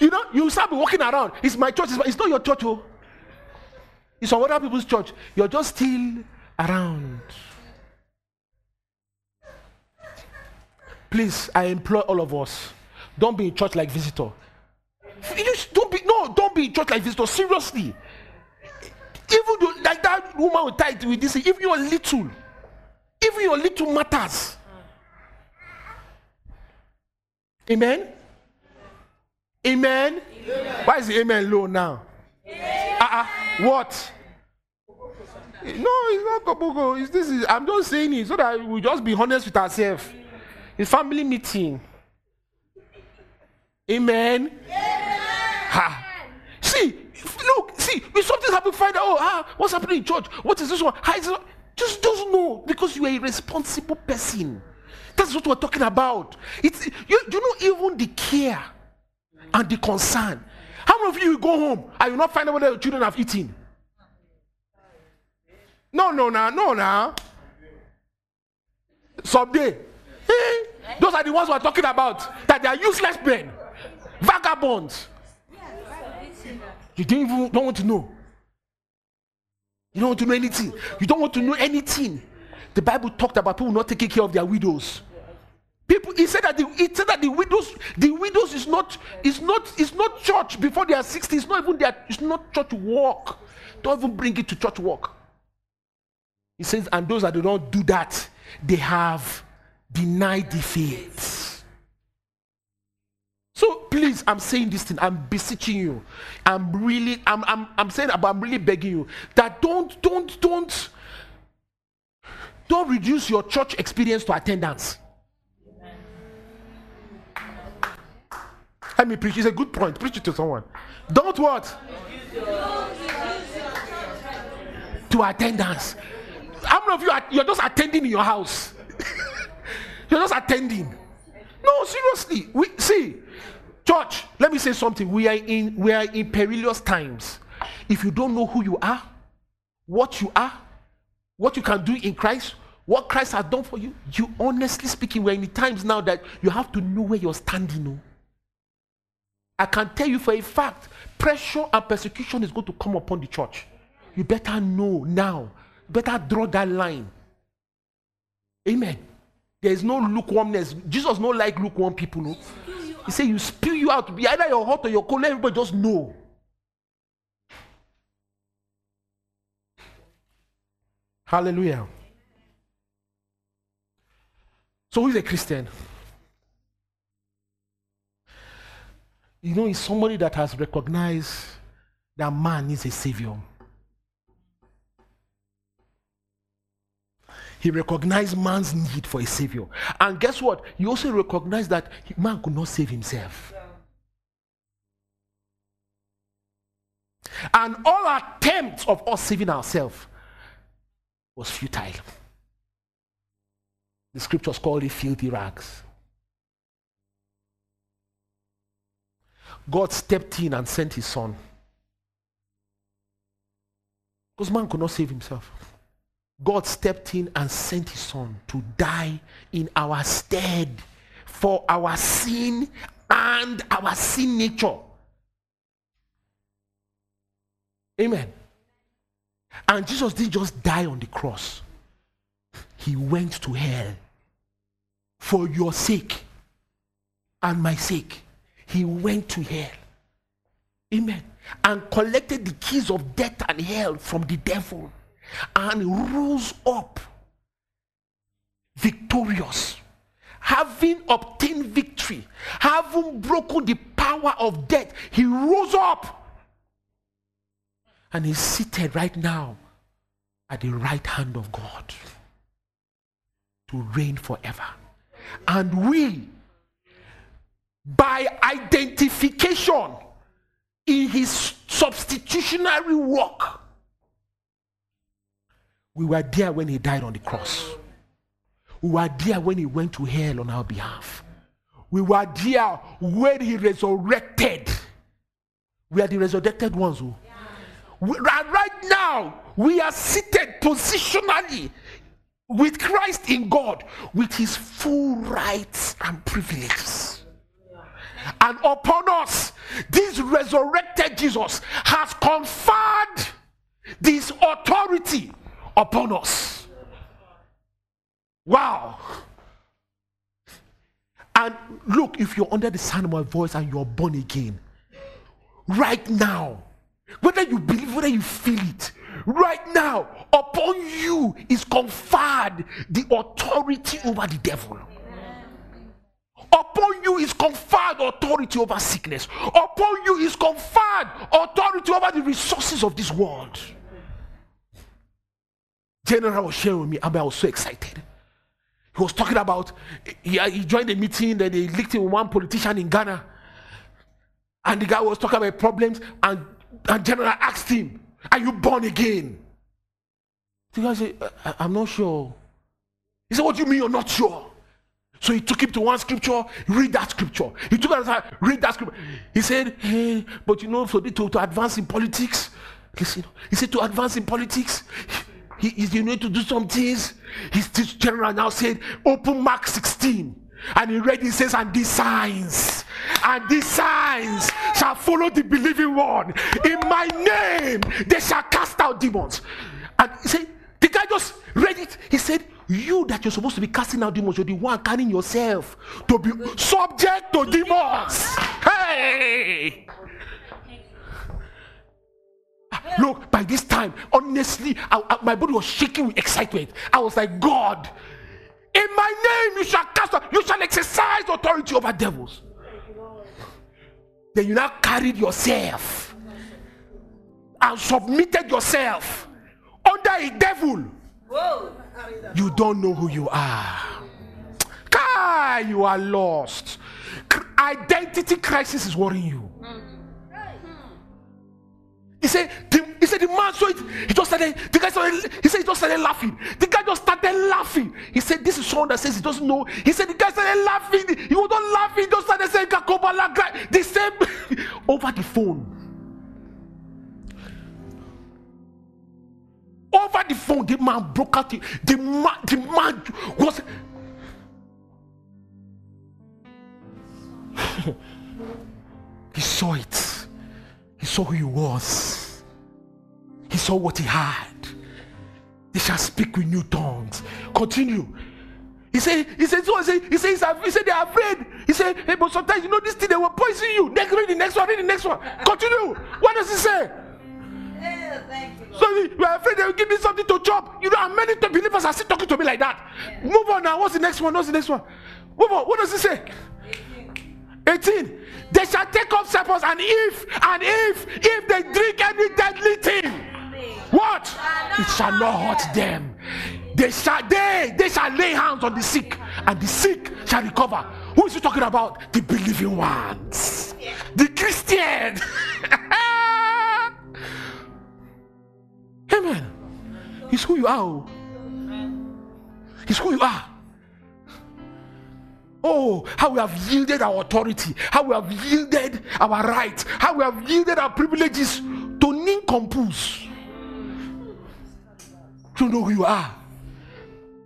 You know, you start be walking around. It's my church. It's, my- it's not your church, oh. It's some other people's church. You're just still around. Please, I implore all of us, don't be in church like visitor. You don't be no, don't be in church like visitor. Seriously. Even though, like that woman with tight with this, if you're little, even your little matters. Amen. Amen. Why is the amen low now? Uh-uh. What? No, it's not Koboko. It's this is I'm just saying it so that we just be honest with ourselves. It's family meeting. Amen. Ha. See, look, see, if something happen, find out, oh, ah, what's happening in church? What is this one? How is it? Just just know because you are a responsible person. That's what we're talking about. It's you, you know even the care and the concern. How many of you will go home and you not find out whether your children have eaten? No, no, no, no, no. Someday. Eh, those are the ones we're talking about. That they are useless men. Vagabonds. You don't even don't want to know. You don't want to know anything. You don't want to know anything. The Bible talked about people not taking care of their widows. People, he said that the, he said that the widows, the widows is not, is not, is not church before they are 60. It's not even their, it's not church work. Don't even bring it to church work. He says, and those that do not do that, they have denied the faith. So please, I'm saying this thing. I'm beseeching you. I'm really, I'm, I'm, I'm saying, but I'm really begging you that don't, don't, don't, don't reduce your church experience to attendance. Let me preach. It's a good point. Preach it to someone. Don't what? To attendance. How many of you are you're just attending in your house? you're just attending. No, seriously. We see, church. Let me say something. We are in we are in perilous times. If you don't know who you are, what you are, what you can do in Christ, what Christ has done for you, you honestly speaking, we're in the times now that you have to know where you're standing. oh. I can tell you for a fact, pressure and persecution is going to come upon the church. You better know now. Better draw that line. Amen. There is no lukewarmness. Jesus not like lukewarm people. No? He said, You spill you out. to Be either you're hot or you're cold. Everybody just know. Hallelujah. So, who is a Christian? You know, it's somebody that has recognized that man is a savior. He recognized man's need for a savior. And guess what? He also recognized that man could not save himself. And all attempts of us saving ourselves was futile. The scriptures call it filthy rags. God stepped in and sent his son. Because man could not save himself. God stepped in and sent his son to die in our stead for our sin and our sin nature. Amen. And Jesus didn't just die on the cross, he went to hell for your sake and my sake. He went to hell. Amen. And collected the keys of death and hell from the devil and rose up victorious. Having obtained victory, having broken the power of death, he rose up and is seated right now at the right hand of God to reign forever. And we, by identification in his substitutionary work, we were there when he died on the cross. We were there when he went to hell on our behalf. We were there when he resurrected. We are the resurrected ones. Who, we, right right now, we are seated positionally with Christ in God with his full rights and privileges. And upon us, this resurrected Jesus has conferred this authority upon us. Wow. And look, if you're under the sound of my voice and you're born again, right now, whether you believe, whether you feel it, right now, upon you is conferred the authority over the devil. Upon you is conferred authority over sickness. Upon you is conferred authority over the resources of this world. General was sharing with me, and I was so excited. He was talking about he, he joined a meeting that they linked him with one politician in Ghana. And the guy was talking about problems, and, and General asked him, Are you born again? The guy said, "I- I'm not sure. He said, What do you mean you're not sure? So he took him to one scripture, read that scripture. He took another, read that scripture. He said, Hey, but you know, the, to, to advance in politics, listen, he said, To advance in politics, he, he, you need to do some things. His general now said, Open Mark 16. And he read, he says, And these signs, and these signs shall follow the believing one. In my name, they shall cast out demons. And he said, the guy just read it. He said, You that you're supposed to be casting out demons, you're the one carrying yourself to be subject to demons. Hey! Look, by this time, honestly, I- I- my body was shaking with excitement. I was like, God, in my name you shall cast out, you shall exercise authority over devils. Then you now carried yourself and submitted yourself under a devil. Whoa. You don't know who you are. Kai, you are lost. Identity crisis is worrying you. Mm. He said, the, he said the man saw it. He just started, the guy started, he said he just started laughing. The guy just started laughing. He said, This is someone that says he doesn't know. He said the guy started laughing. He was not laughing, he just started saying Kakobala Gra-" the same over the phone. Over the phone, the man broke out. The, the man, the man was he saw it. He saw who he was. He saw what he had. They shall speak with new tongues. Continue. He said, he said, so he said, he said, he said they're afraid. He said, hey, but sometimes you know this thing, they will poison you. Next read the next one, read the next one. Continue. What does he say? Thank you. So you are afraid they will give me something to chop. You know, and many believers are still talking to me like that. Move on now. What's the next one? What's the next one? Move on. What does he say? 18. 18. They shall take up serpents, and if, and if, if they drink any deadly thing, what? It shall not hurt them. They shall they they shall lay hands on the sick, and the sick shall recover. Who is he talking about? The believing ones, the Christian. Amen. It's who you are. oh. It's who you are. Oh, how we have yielded our authority, how we have yielded our rights, how we have yielded our privileges to nincompoops. You know who you are.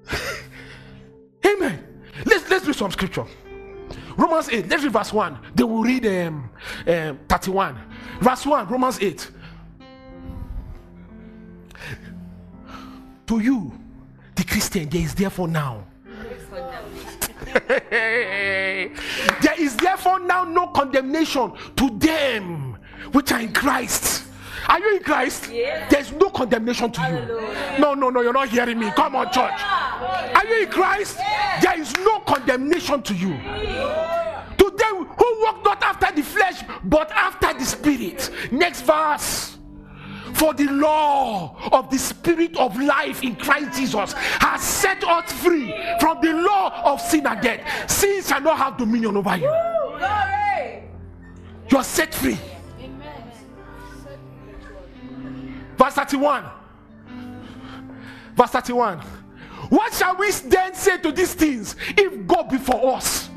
Amen. Let's let's read some scripture. Romans 8, let's read verse 1. They will read um, um, 31. Verse 1, Romans 8. To you, the Christian, there is therefore now. there is therefore now no condemnation to them which are in Christ. Are you in Christ? Yes. There's no condemnation to you. No, no, no, you're not hearing me. Come on, church. Are you in Christ? There is no condemnation to you. To them who walk not after the flesh, but after the spirit. Next verse. For the law of the spirit of life in Christ Jesus has set us free from the law of sin and death. Sin shall not have dominion over you. You are set free. Verse 31. Verse 31. What shall we then say to these things if God be for us?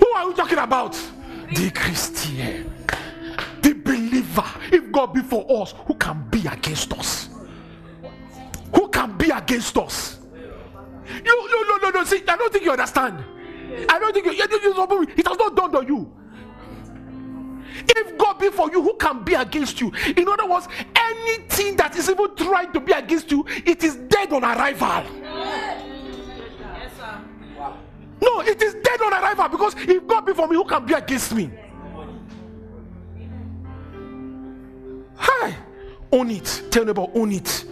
Who are we talking about? The Christian, believer. If God be for us, who can be against us? Who can be against us? You no no no no. See, I don't think you understand. I don't think you. you- you- It has not dawned on you. If God be for you, who can be against you? In other words, anything that is even trying to be against you, it is dead on arrival. Yes. No, it is dead on arrival because if God be for me, who can be against me? Hi, own it. Tell me about own it.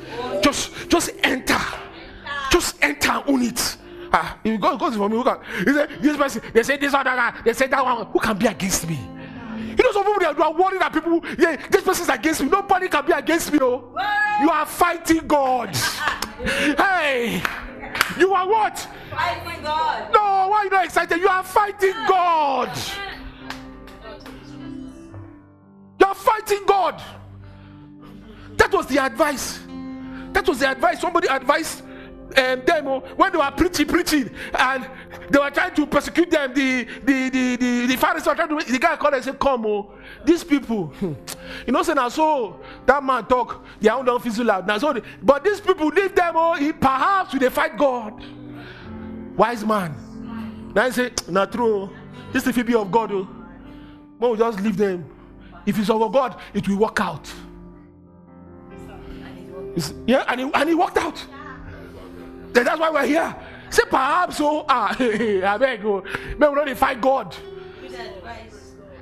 Just, just enter. Just enter, own it. Ah, if God goes for me, who can? He said, this person, they say this one, that one, they say that one. Who can be against me? You know, some people they are, worried that people, yeah, this person is against me. Nobody can be against me. Oh, you are fighting God. Hey, you are what? Fighting God. No, why are you not excited? You are fighting God. You are fighting God. That was the advice. That was the advice. Somebody advised um, them oh, when they were preaching, preaching, and they were trying to persecute them. The the the the, the Pharisees were trying to. The guy called and said, "Come, oh, these people, hmm, you know, say now so that man talk, their own don't fizzle out. Now so, they- but these people leave them. Oh, perhaps will they fight God? Wise man. Now he say, not true. oh. This is the be of God. Oh. When we just leave them, if it's of God, it will work out. Yeah, and he, and it worked out. Then that's why we're here. Say perhaps so. Ah, I beg you. Maybe we don't fight God.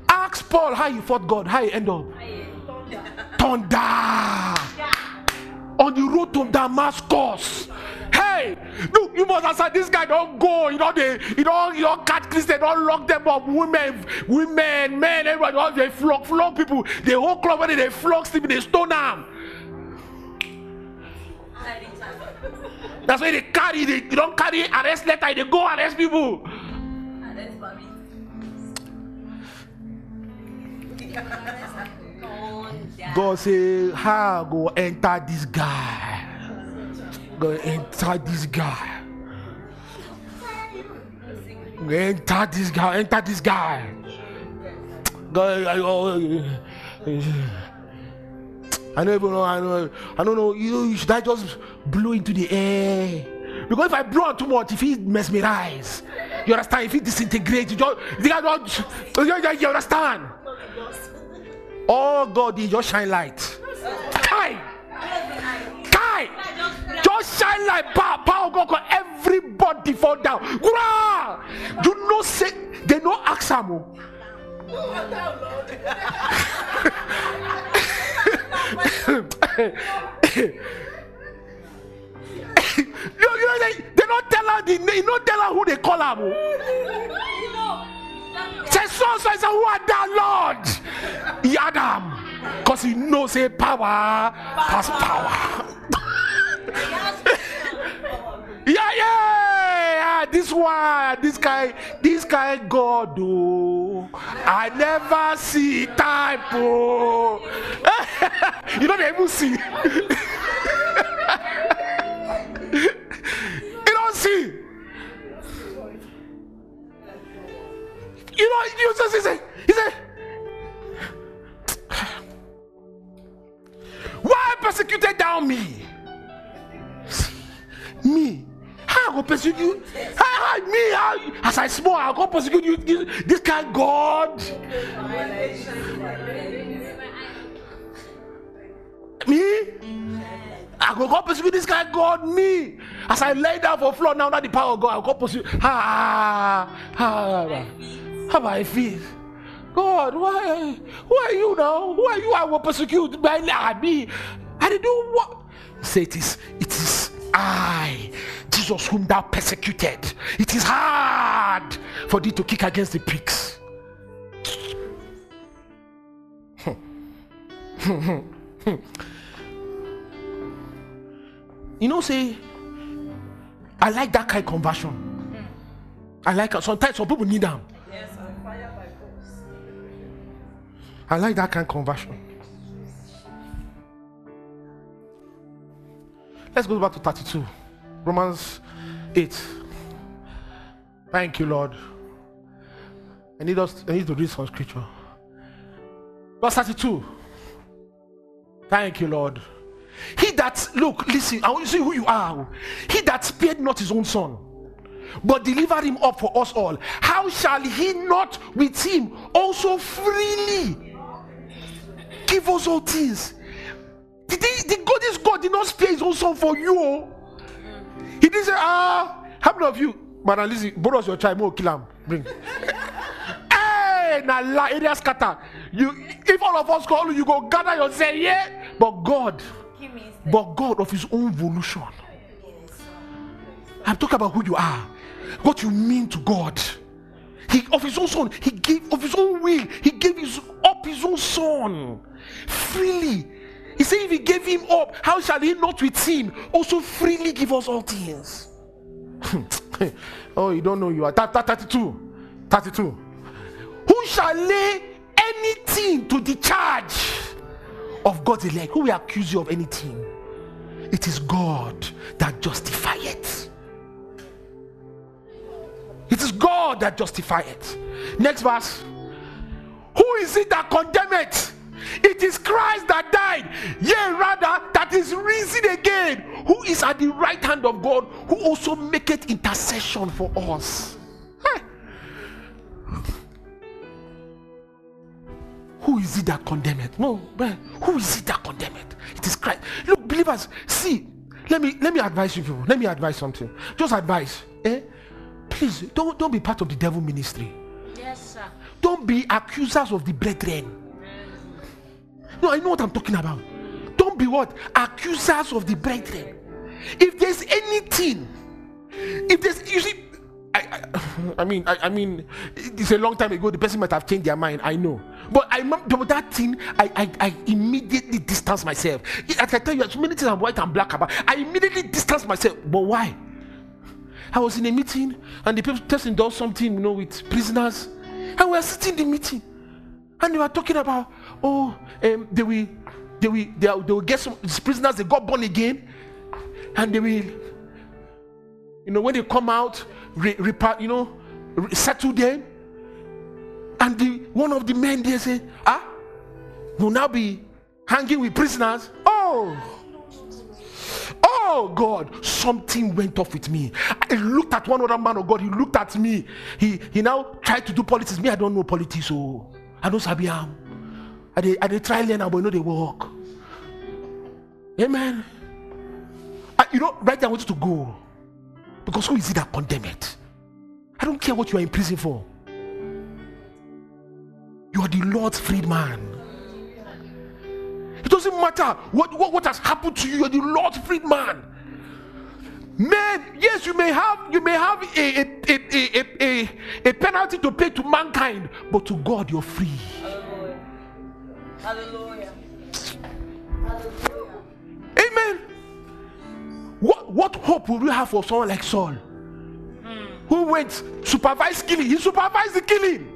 Ask Paul how you fought God, how you end up. Thunder on the road to Damascus. Hey, look, you must answer this guy. Don't go. You know they, you know, you don't catch Christian. Don't lock them up. Women, women, men, everybody. They flog, flog people. The whole club when they flog sleeping, they stone them. That's why they carry. They, don't carry arrest letter. They go arrest people. God say, how go enter this guy? Go enter this guy. Go enter this guy. Enter this guy. Go. I, oh, know. I know. I don't know. You, know, should I just blow into the air? Because if I blow too much, if he mesmerize, you understand? If he disintegrate, you just, you you, understand? Oh God, he just shine light. Kai, Kai, just shine light. Power, power, oh God, God, everybody fall down. Gra! You know, say they know Aksamo. you, you know, they, they don't tell her the name, don't tell her who they call her. oh. Say so so say who are thou Lord? He Because he knows a power has power. yeah, yeah, yeah. This one, this guy, this guy God oh. I never see type oh. you don't even see. you don't see. You know, you just he said, he said, Why persecuted thou me? Me. How I go persecute you? How, how me? How, as I small, I go persecute you. This, this kind God. Me? I go go pursue this guy, God, me. As I lay down for floor now, not the power of God, I go pursue. Ah, ah, how I feel? God, why, who are you now? Who are you? I will persecute by me. I did do what? Say it is, it is I, Jesus, whom thou persecuted. It is hard for thee to kick against the pricks. you know, say, I like that kind of conversion. Hmm. I like it. Sometimes some people need them. Yes, I like that kind of conversion. Let's go back to 32. Romans 8. Thank you, Lord. I need us I need to read some scripture. Verse 32. Thank you, Lord. He that look, listen, I want to see who you are. He that spared not his own son, but delivered him up for us all. How shall he not with him also freely give us all things? Did, he, did God, is God did not spare his own son for you? oh. He didn't say, ah, how many of you, Madam Lizzie, borrow us your child, more kill him. Bring. hey, na la area scatter. You, if all of us call you, you go gather yourself, yeah. But God, but God of His own volition. I'm talking about who you are, what you mean to God. He of His own Son, He gave of His own will, He gave His up His own Son freely. He said, if He gave Him up, how shall He not with Him also freely give us all things? oh, you don't know you are. Thir- thir- 32. 32. Who shall lay anything to the charge of God's elect? Who will accuse you of anything? It is God that justifieth. It is God that justifieth. Next verse. Who is it that condemneth? It is Christ that died, yea, rather, that is risen again, who is at the right hand of God, who also maketh intercession for us. Hey. is it that condemneth? No, man, who is it that condemneth? It is Christ. Look, believers, see, let me let me advise you people. Let me advise something. Just advise. Eh? Please don't don't be part of the devil ministry. Yes, sir. Don't be accusers of the brethren. No, I know what I'm talking about. Don't be what? Accusers of the brethren. If there's anything, if there's you see, I, I, I mean, I, I mean, it's a long time ago. The person might have changed their mind. I know, but I remember that thing. I, I, I immediately distance myself. I can tell you, so many things I'm white and black about. I immediately distance myself. But why? I was in a meeting and the people- person does something, you know, with prisoners, and we were sitting in the meeting, and they were talking about, oh, um, they will, they will, they, will- they will get some prisoners. They got born again, and they will, you know, when they come out, re, you know, re- settle them, and the one of the men there say, ah, will now be hanging with prisoners. Oh. Oh God, something went off with me. I looked at one other man of God. He looked at me. He he now tried to do politics. Me, I don't know politics, so I don't sabi am. I dey I dey try learn am, but you know they work. Amen. I, you know, right now I want you to go because who is it that condemn it? I don't care what you are in prison for. You are the Lord's freedman. It doesn't matter what, what, what has happened to you, you're the Lord's freedman. Man, yes, you may have you may have a, a, a, a, a, a, a penalty to pay to mankind, but to God you're free. Hallelujah. Hallelujah. Amen. What what hope will you have for someone like Saul? Hmm. Who went supervised killing? He supervised the killing.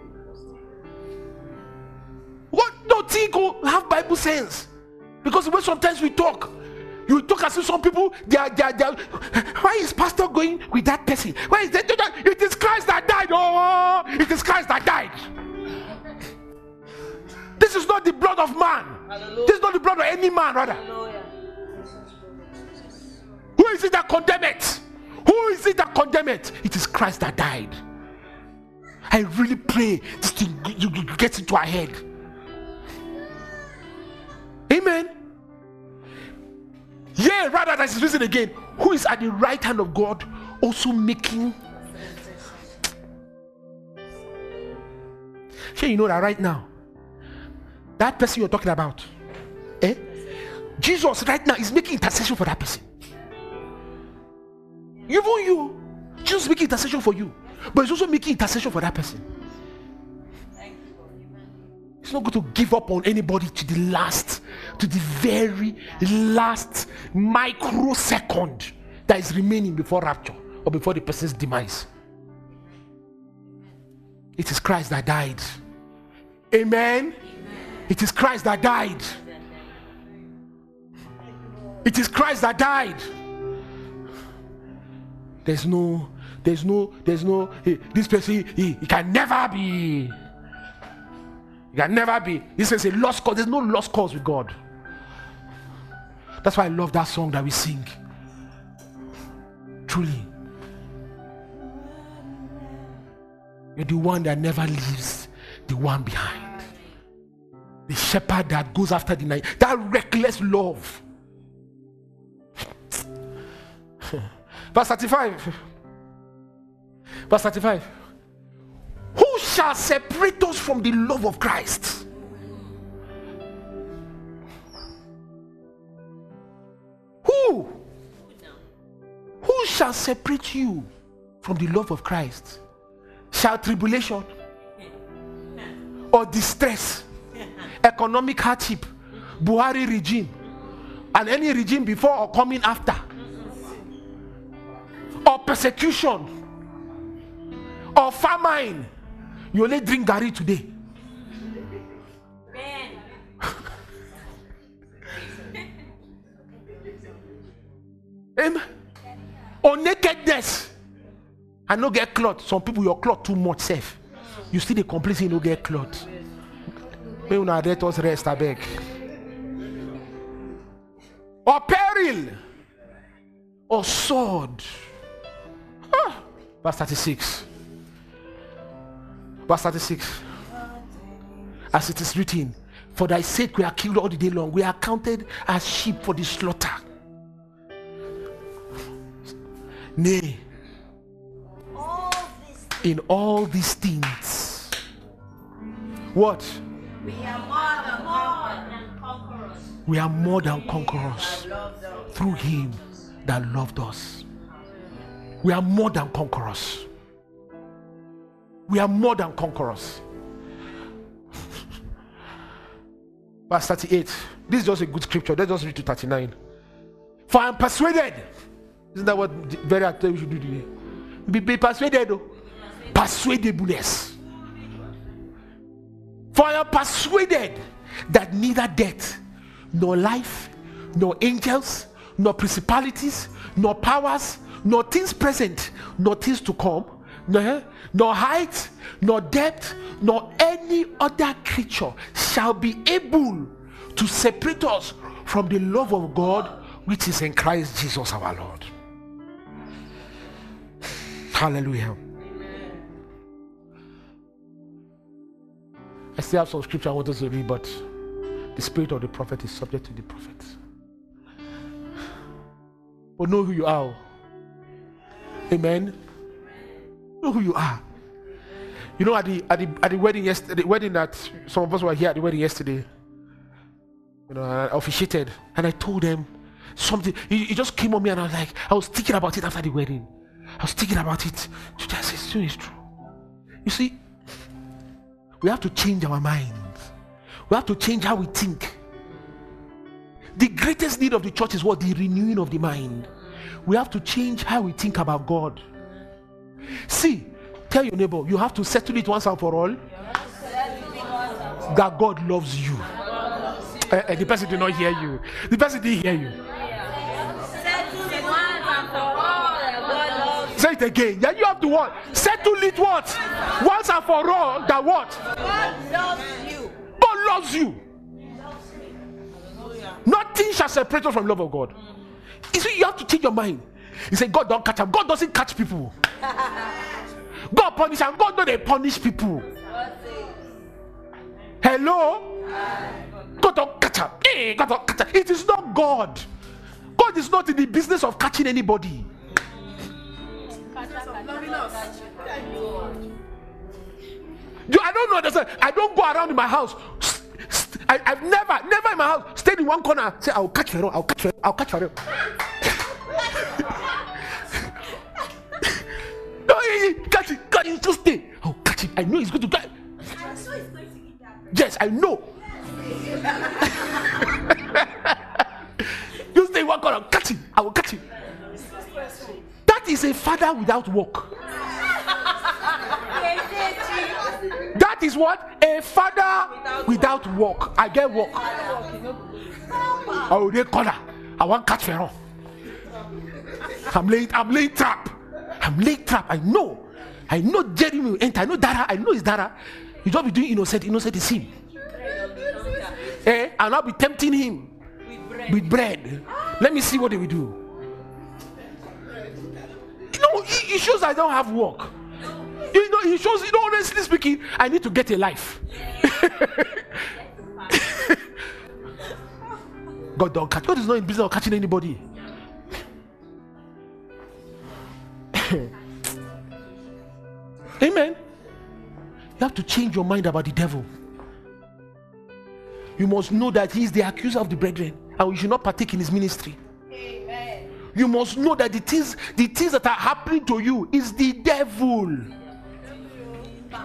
What don't think have Bible sense? Because the way sometimes we talk, you talk as if some people they are, they are, they are why is pastor going with that person? Why is that? It is Christ that died. Oh, it is Christ that died. This is not the blood of man. This is not the blood of any man, rather. Hallelujah. Who is it that condemn it? Who is it that condemn it? It is Christ that died. I really pray this thing you, you get into our head. Amen. Yeah, rather that is risen again. Who is at the right hand of God also making? Sure, you know that right now. That person you're talking about, eh? Jesus right now is making intercession for that person. Even you, Jesus making intercession for you, but he's also making intercession for that person. He's not going to give up on anybody to the last, to the very last microsecond that is remaining before rapture or before the person's demise. It is Christ that died. Amen. It is Christ that died. It is Christ that died. There's no, there's no, there's no, eh, this person, he, he can never be. Can never be. This is a lost cause. There's no lost cause with God. That's why I love that song that we sing. Truly. You're the one that never leaves the one behind. The shepherd that goes after the night. That reckless love. Verse 35. Verse 35. Shall separate us from the love of Christ? Who? Who shall separate you from the love of Christ? Shall tribulation or distress, economic hardship, Buhari regime, and any regime before or coming after, or persecution, or famine. You only drink garri today. Amen. Or nakedness. I no get cloth. Some people your cloth too much safe. You see the complain say you no get cloth. May una let us rest abeg. Or peril. Or sword. Ah. Verse 36. Verse 36. As it is written, For thy sake we are killed all the day long. We are counted as sheep for the slaughter. Nay, in all these things, what? We are more than conquerors. We are more than conquerors through him that loved us. We are more than conquerors. We are more than conquerors. Verse 38. This is just a good scripture. Let's just read to 39. For I am persuaded. Isn't that what very actor we should do today? Be, be persuaded. oh. Persuadableness. For I am persuaded that neither death, nor life, nor angels, nor principalities, nor powers, nor things present, nor things to come, nor, nor height, nor depth, nor any other creature shall be able to separate us from the love of God which is in Christ Jesus our Lord. Hallelujah. I still have some scripture I want us to read, but the spirit of the prophet is subject to the prophet. But know who you are. Amen. Know who you are. You know, at the at the at the wedding yesterday, the wedding that some of us were here at the wedding yesterday. You know, I officiated, and I told them something. He, just came on me, and I was like, I was thinking about it after the wedding. I was thinking about it. So I said, "So it's true." You see, we have to change our minds. We have to change how we think. The greatest need of the church is what? The renewing of the mind. We have to change how we think about God. See, tell your neighbor, you have to settle it once and for all that God loves you. Eh, eh, the person did not hear you. The person didn't hear you. Say it again. Yeah, you have to what? Settle it what? Once and for all that what? God loves you. God loves you. Nothing shall separate us from love of God. You see, you have to change your mind. You say, God don't catch him. God doesn't catch people. God punish and God don't they punish people. Hello? God don't catch him. Hey, God don't catch him. It is not God. God is not in the business of catching anybody. You, I don't know. Understand? I don't go around in my house. I, have never, never in my house stayed in one corner. Say, I'll catch Pharaoh. I'll catch Pharaoh. I'll catch Pharaoh. catch it. Catch it. Just stay. I'll catch it. I know he's going to catch. I'm sure it's going to eat that. Yes, I know. you stay one corner. Catch it. I will catch it. That is a father without work. That is what a father without work. I get work. I will corner. I want catch Pharaoh. I'm laying. I'm laying trap. I'm laying trap. I know. I know Jeremy will enter. I know Dara. I know it's Dara. You just be doing innocent. Innocent is him. Eh? I'll not be tempting him with bread. Let me see what they will do. You know, it shows I don't have work. You know, he shows, you know, honestly speaking, I need to get a life. God don't catch. God is not in business of catching anybody. Amen. You have to change your mind about the devil. You must know that he is the accuser of the brethren, and you should not partake in his ministry. Amen. You must know that the things, the things that are happening to you is the devil.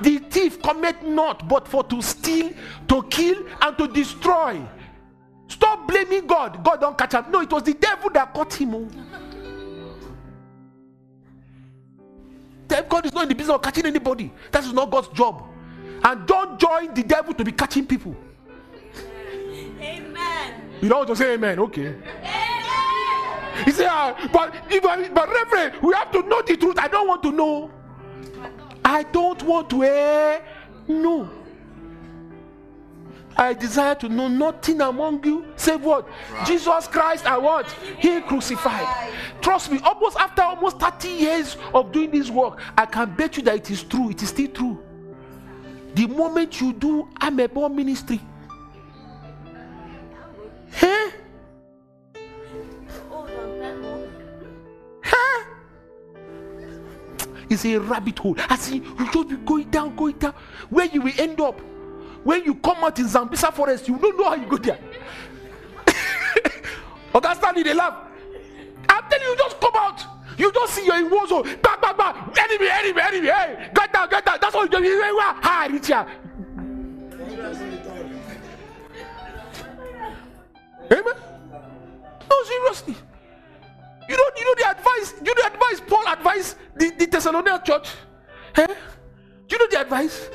The thief cometh not but for to steal, to kill, and to destroy. Stop blaming God. God don't catch him. No, it was the devil that caught him. Oh. Tell God is not in the business of catching anybody. That is not God's job. And don't join the devil to be catching people. Amen. You don't to say amen. Okay. He said, ah, but, if I- but Reverend, we have to know the truth. I don't want to know. I don't want to eh, know. I desire to know nothing among you save what? Right. Jesus Christ and what? He crucified. Trust me, almost after almost 30 years of doing this work, I can bet you that it is true. It is still true. The moment you do I'm a born ministry, huh? Huh? It's a rabbit hole. I see you just be going down, going down, where you will end up. When you come out in Sambisa forest, you don't know how you go there. It, they laugh. I'm telling you, just come out. You just see your in war zone. Back, back, back. Enemy, enemy, enemy. Hey, get down, get down. That's all you do. Hi, Richard. Amen. No, seriously. You don't you know the advice, you know the advice Paul advised the, the Thessalonian church. Eh? Do you know the advice?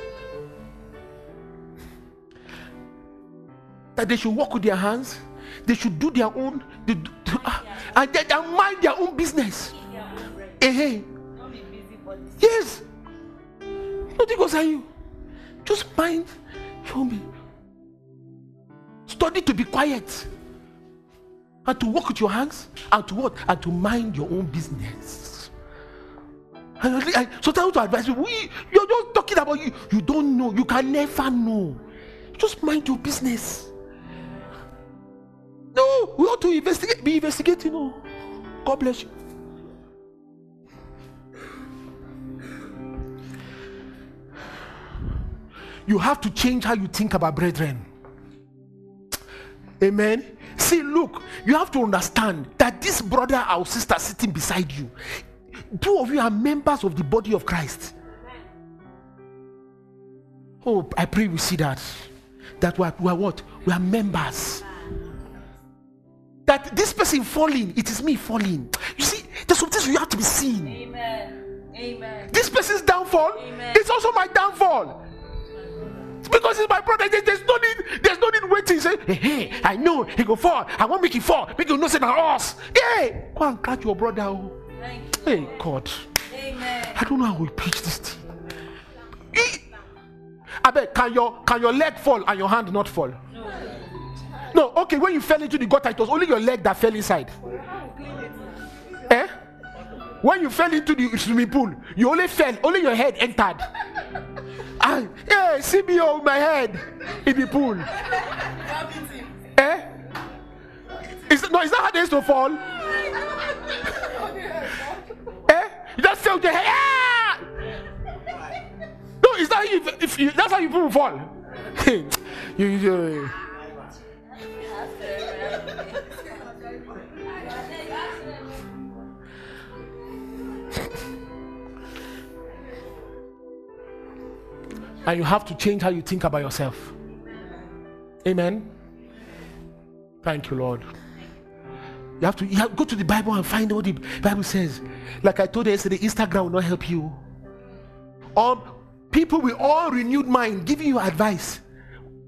That they should work with their hands, they should do their own, they do, ah, and they, they mind their own business. Be busy. Yes. Nothing on you. Just mind your own. Study to be quiet. And to work with your hands. And to what? And to mind your own business. And I, sometimes to advise people, "We- you're just talking about you. You don't know. You can never know. Just mind your business. No, we ought to investigate, be investigating. Oh, God bless you. you have to change how you think about brethren. Amen. See, look, you have to understand that this brother or sister sitting beside you, two of you are members of the body of Christ. Oh, I pray we see that. That we are, we are what? We are members. That this person falling, it is me falling. You see, there's some things you have to be seen. Amen. Amen. This person's downfall Amen. is also my downfall. It's because it's my brother. There's no need. There's no need waiting. Say, hey, hey, I know he go fall. I want make him fall. Make you know say na us. Hey, go and catch your brother. oh. Thank you. Hey, God. Amen. I don't know how we preach this thing. I bet can your can your leg fall and your hand not fall? No. Okay, when you fell into the gutter, it was only your leg that fell inside. Eh? When you fell into the swimming pool, you only fell, only your head entered. And yeah, see me on my head in the pool. Eh? Is no, is that how they used to fall? eh? You just fell your head. Ah! No, is that how you, if you, that's how you people fall? you, you, and you have to change how you think about yourself. Amen. Thank you, Lord. You have to you have, go to the Bible and find what the Bible says. Like I told you yesterday, Instagram will not help you. Um, people with all renewed mind giving you advice.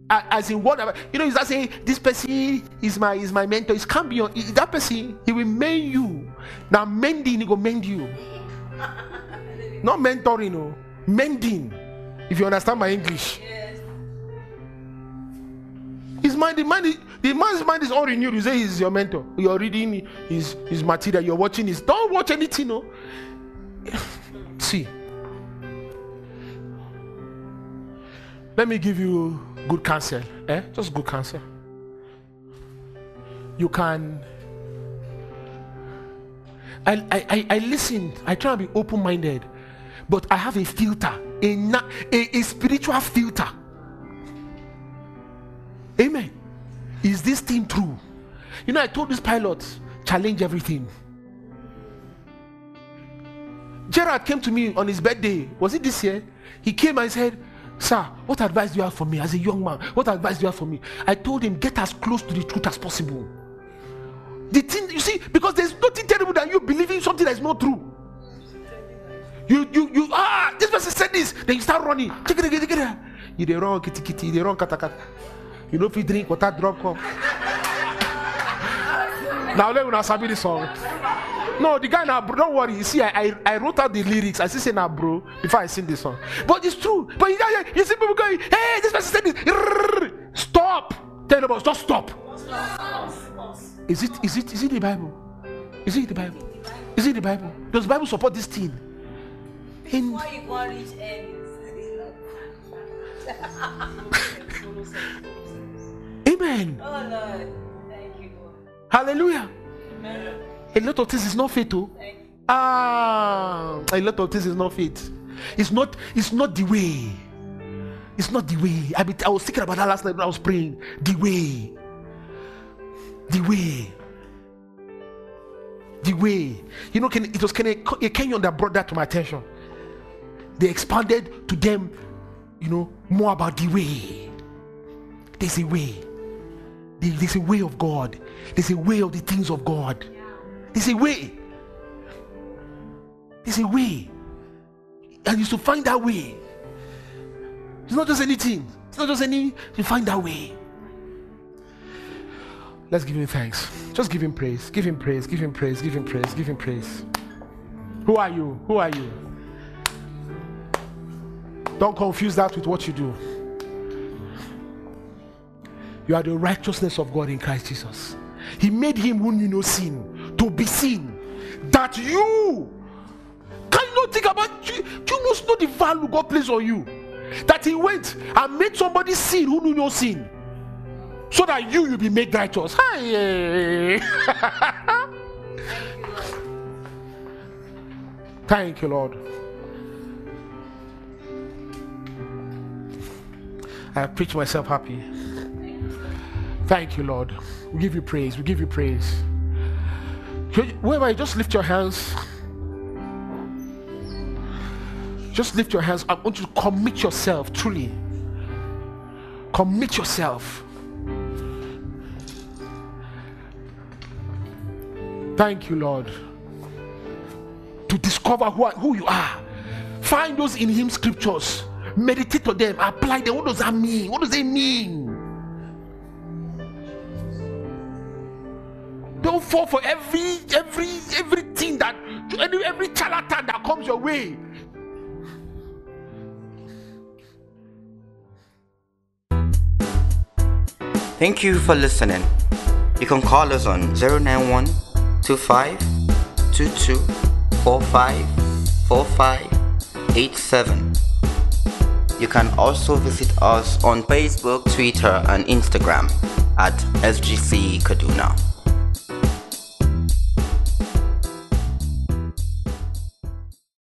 As in whatever you know, he's that saying this person is my is my mentor. It can't be your that person. He will mend you. Now mending, he go mend you. Not mentoring, no mending. If you understand my English. His mind, the mind, is- the man's mind is all renewed. You say he's your mentor. You're reading his his material. You're watching his. Don't watch anything, no. Oh. See. Let me give you good counsel. Eh? Just good counsel. You can. I, I, I, listen. I try to be open minded. But I have a filter, a, a, a spiritual filter. Amen. Is this thing true? You know, I told this pilot, challenge everything. Gerard came to me on his birthday. Was it this year? He came and said, Sir, what advice do you have for me as a young man? What advice do you have for me? I told him, Get as close to the truth as possible. The thing, you see, because there's nothing terrible than you believing something that is not true. You, you, you, ah, this person said this. Then you start running. Check it, check it, check it. You the wrong kitty kitty, the wrong kata. You know if you drink water drop cup. now let me sabi this song. No, the guy now, bro, don't worry. You see, I, I, I wrote out the lyrics. I still say now, bro, before I sing this song. But it's true. But you, you, see people going, hey, this person said this. Stop. Tell them, just stop. Is it, is it, is it the Bible? Is it the Bible? Is it the Bible? Does the Bible support this thing? In, Before you go reach amen. Oh Lord. Thank you, Lord. Hallelujah. Amen. A lot of things is not. Thank you. Ah, a lot of things is not fit. It's not. It's not the way. It's not the way. I, I was thinking about that last night when I was praying. The way. The way. The way. You know, it was Ken, Kenyon that brought that to my attention. They expanded to them, you know, more about the way. There's a way. There's a way of God. There's a way of the things of God. There's a way. There's a way. And you should find that way. It's not just anything. It's not just any. You find that way. Let's give him thanks. Just give him praise. Give him praise. Give him praise. Give him praise. Give him praise. Who are you? Who are you? Don't confuse that with what you do. You are the righteousness of God in Christ Jesus. He made him who knew no sin to be seen. That you can you not think about you, you must know the value God placed on you. That he went and made somebody sin who knew no sin. So that you will be made righteous. Hey. Thank you, Lord. I have preached myself happy. Thank you, Lord. We give you praise. We give you praise. Wherever you just lift your hands. Just lift your hands. I want you to commit yourself truly. Commit yourself. Thank you, Lord. To discover who, who you are. Find those in Him scriptures. Meditate on them. Apply them. What does that mean? What does it mean? Don't fall for every every everything that every, every charlatan that comes your way. Thank you for listening. You can call us on 091 25 22 45 45 87. You can also visit us on Facebook, Twitter, and Instagram at SGC Kaduna.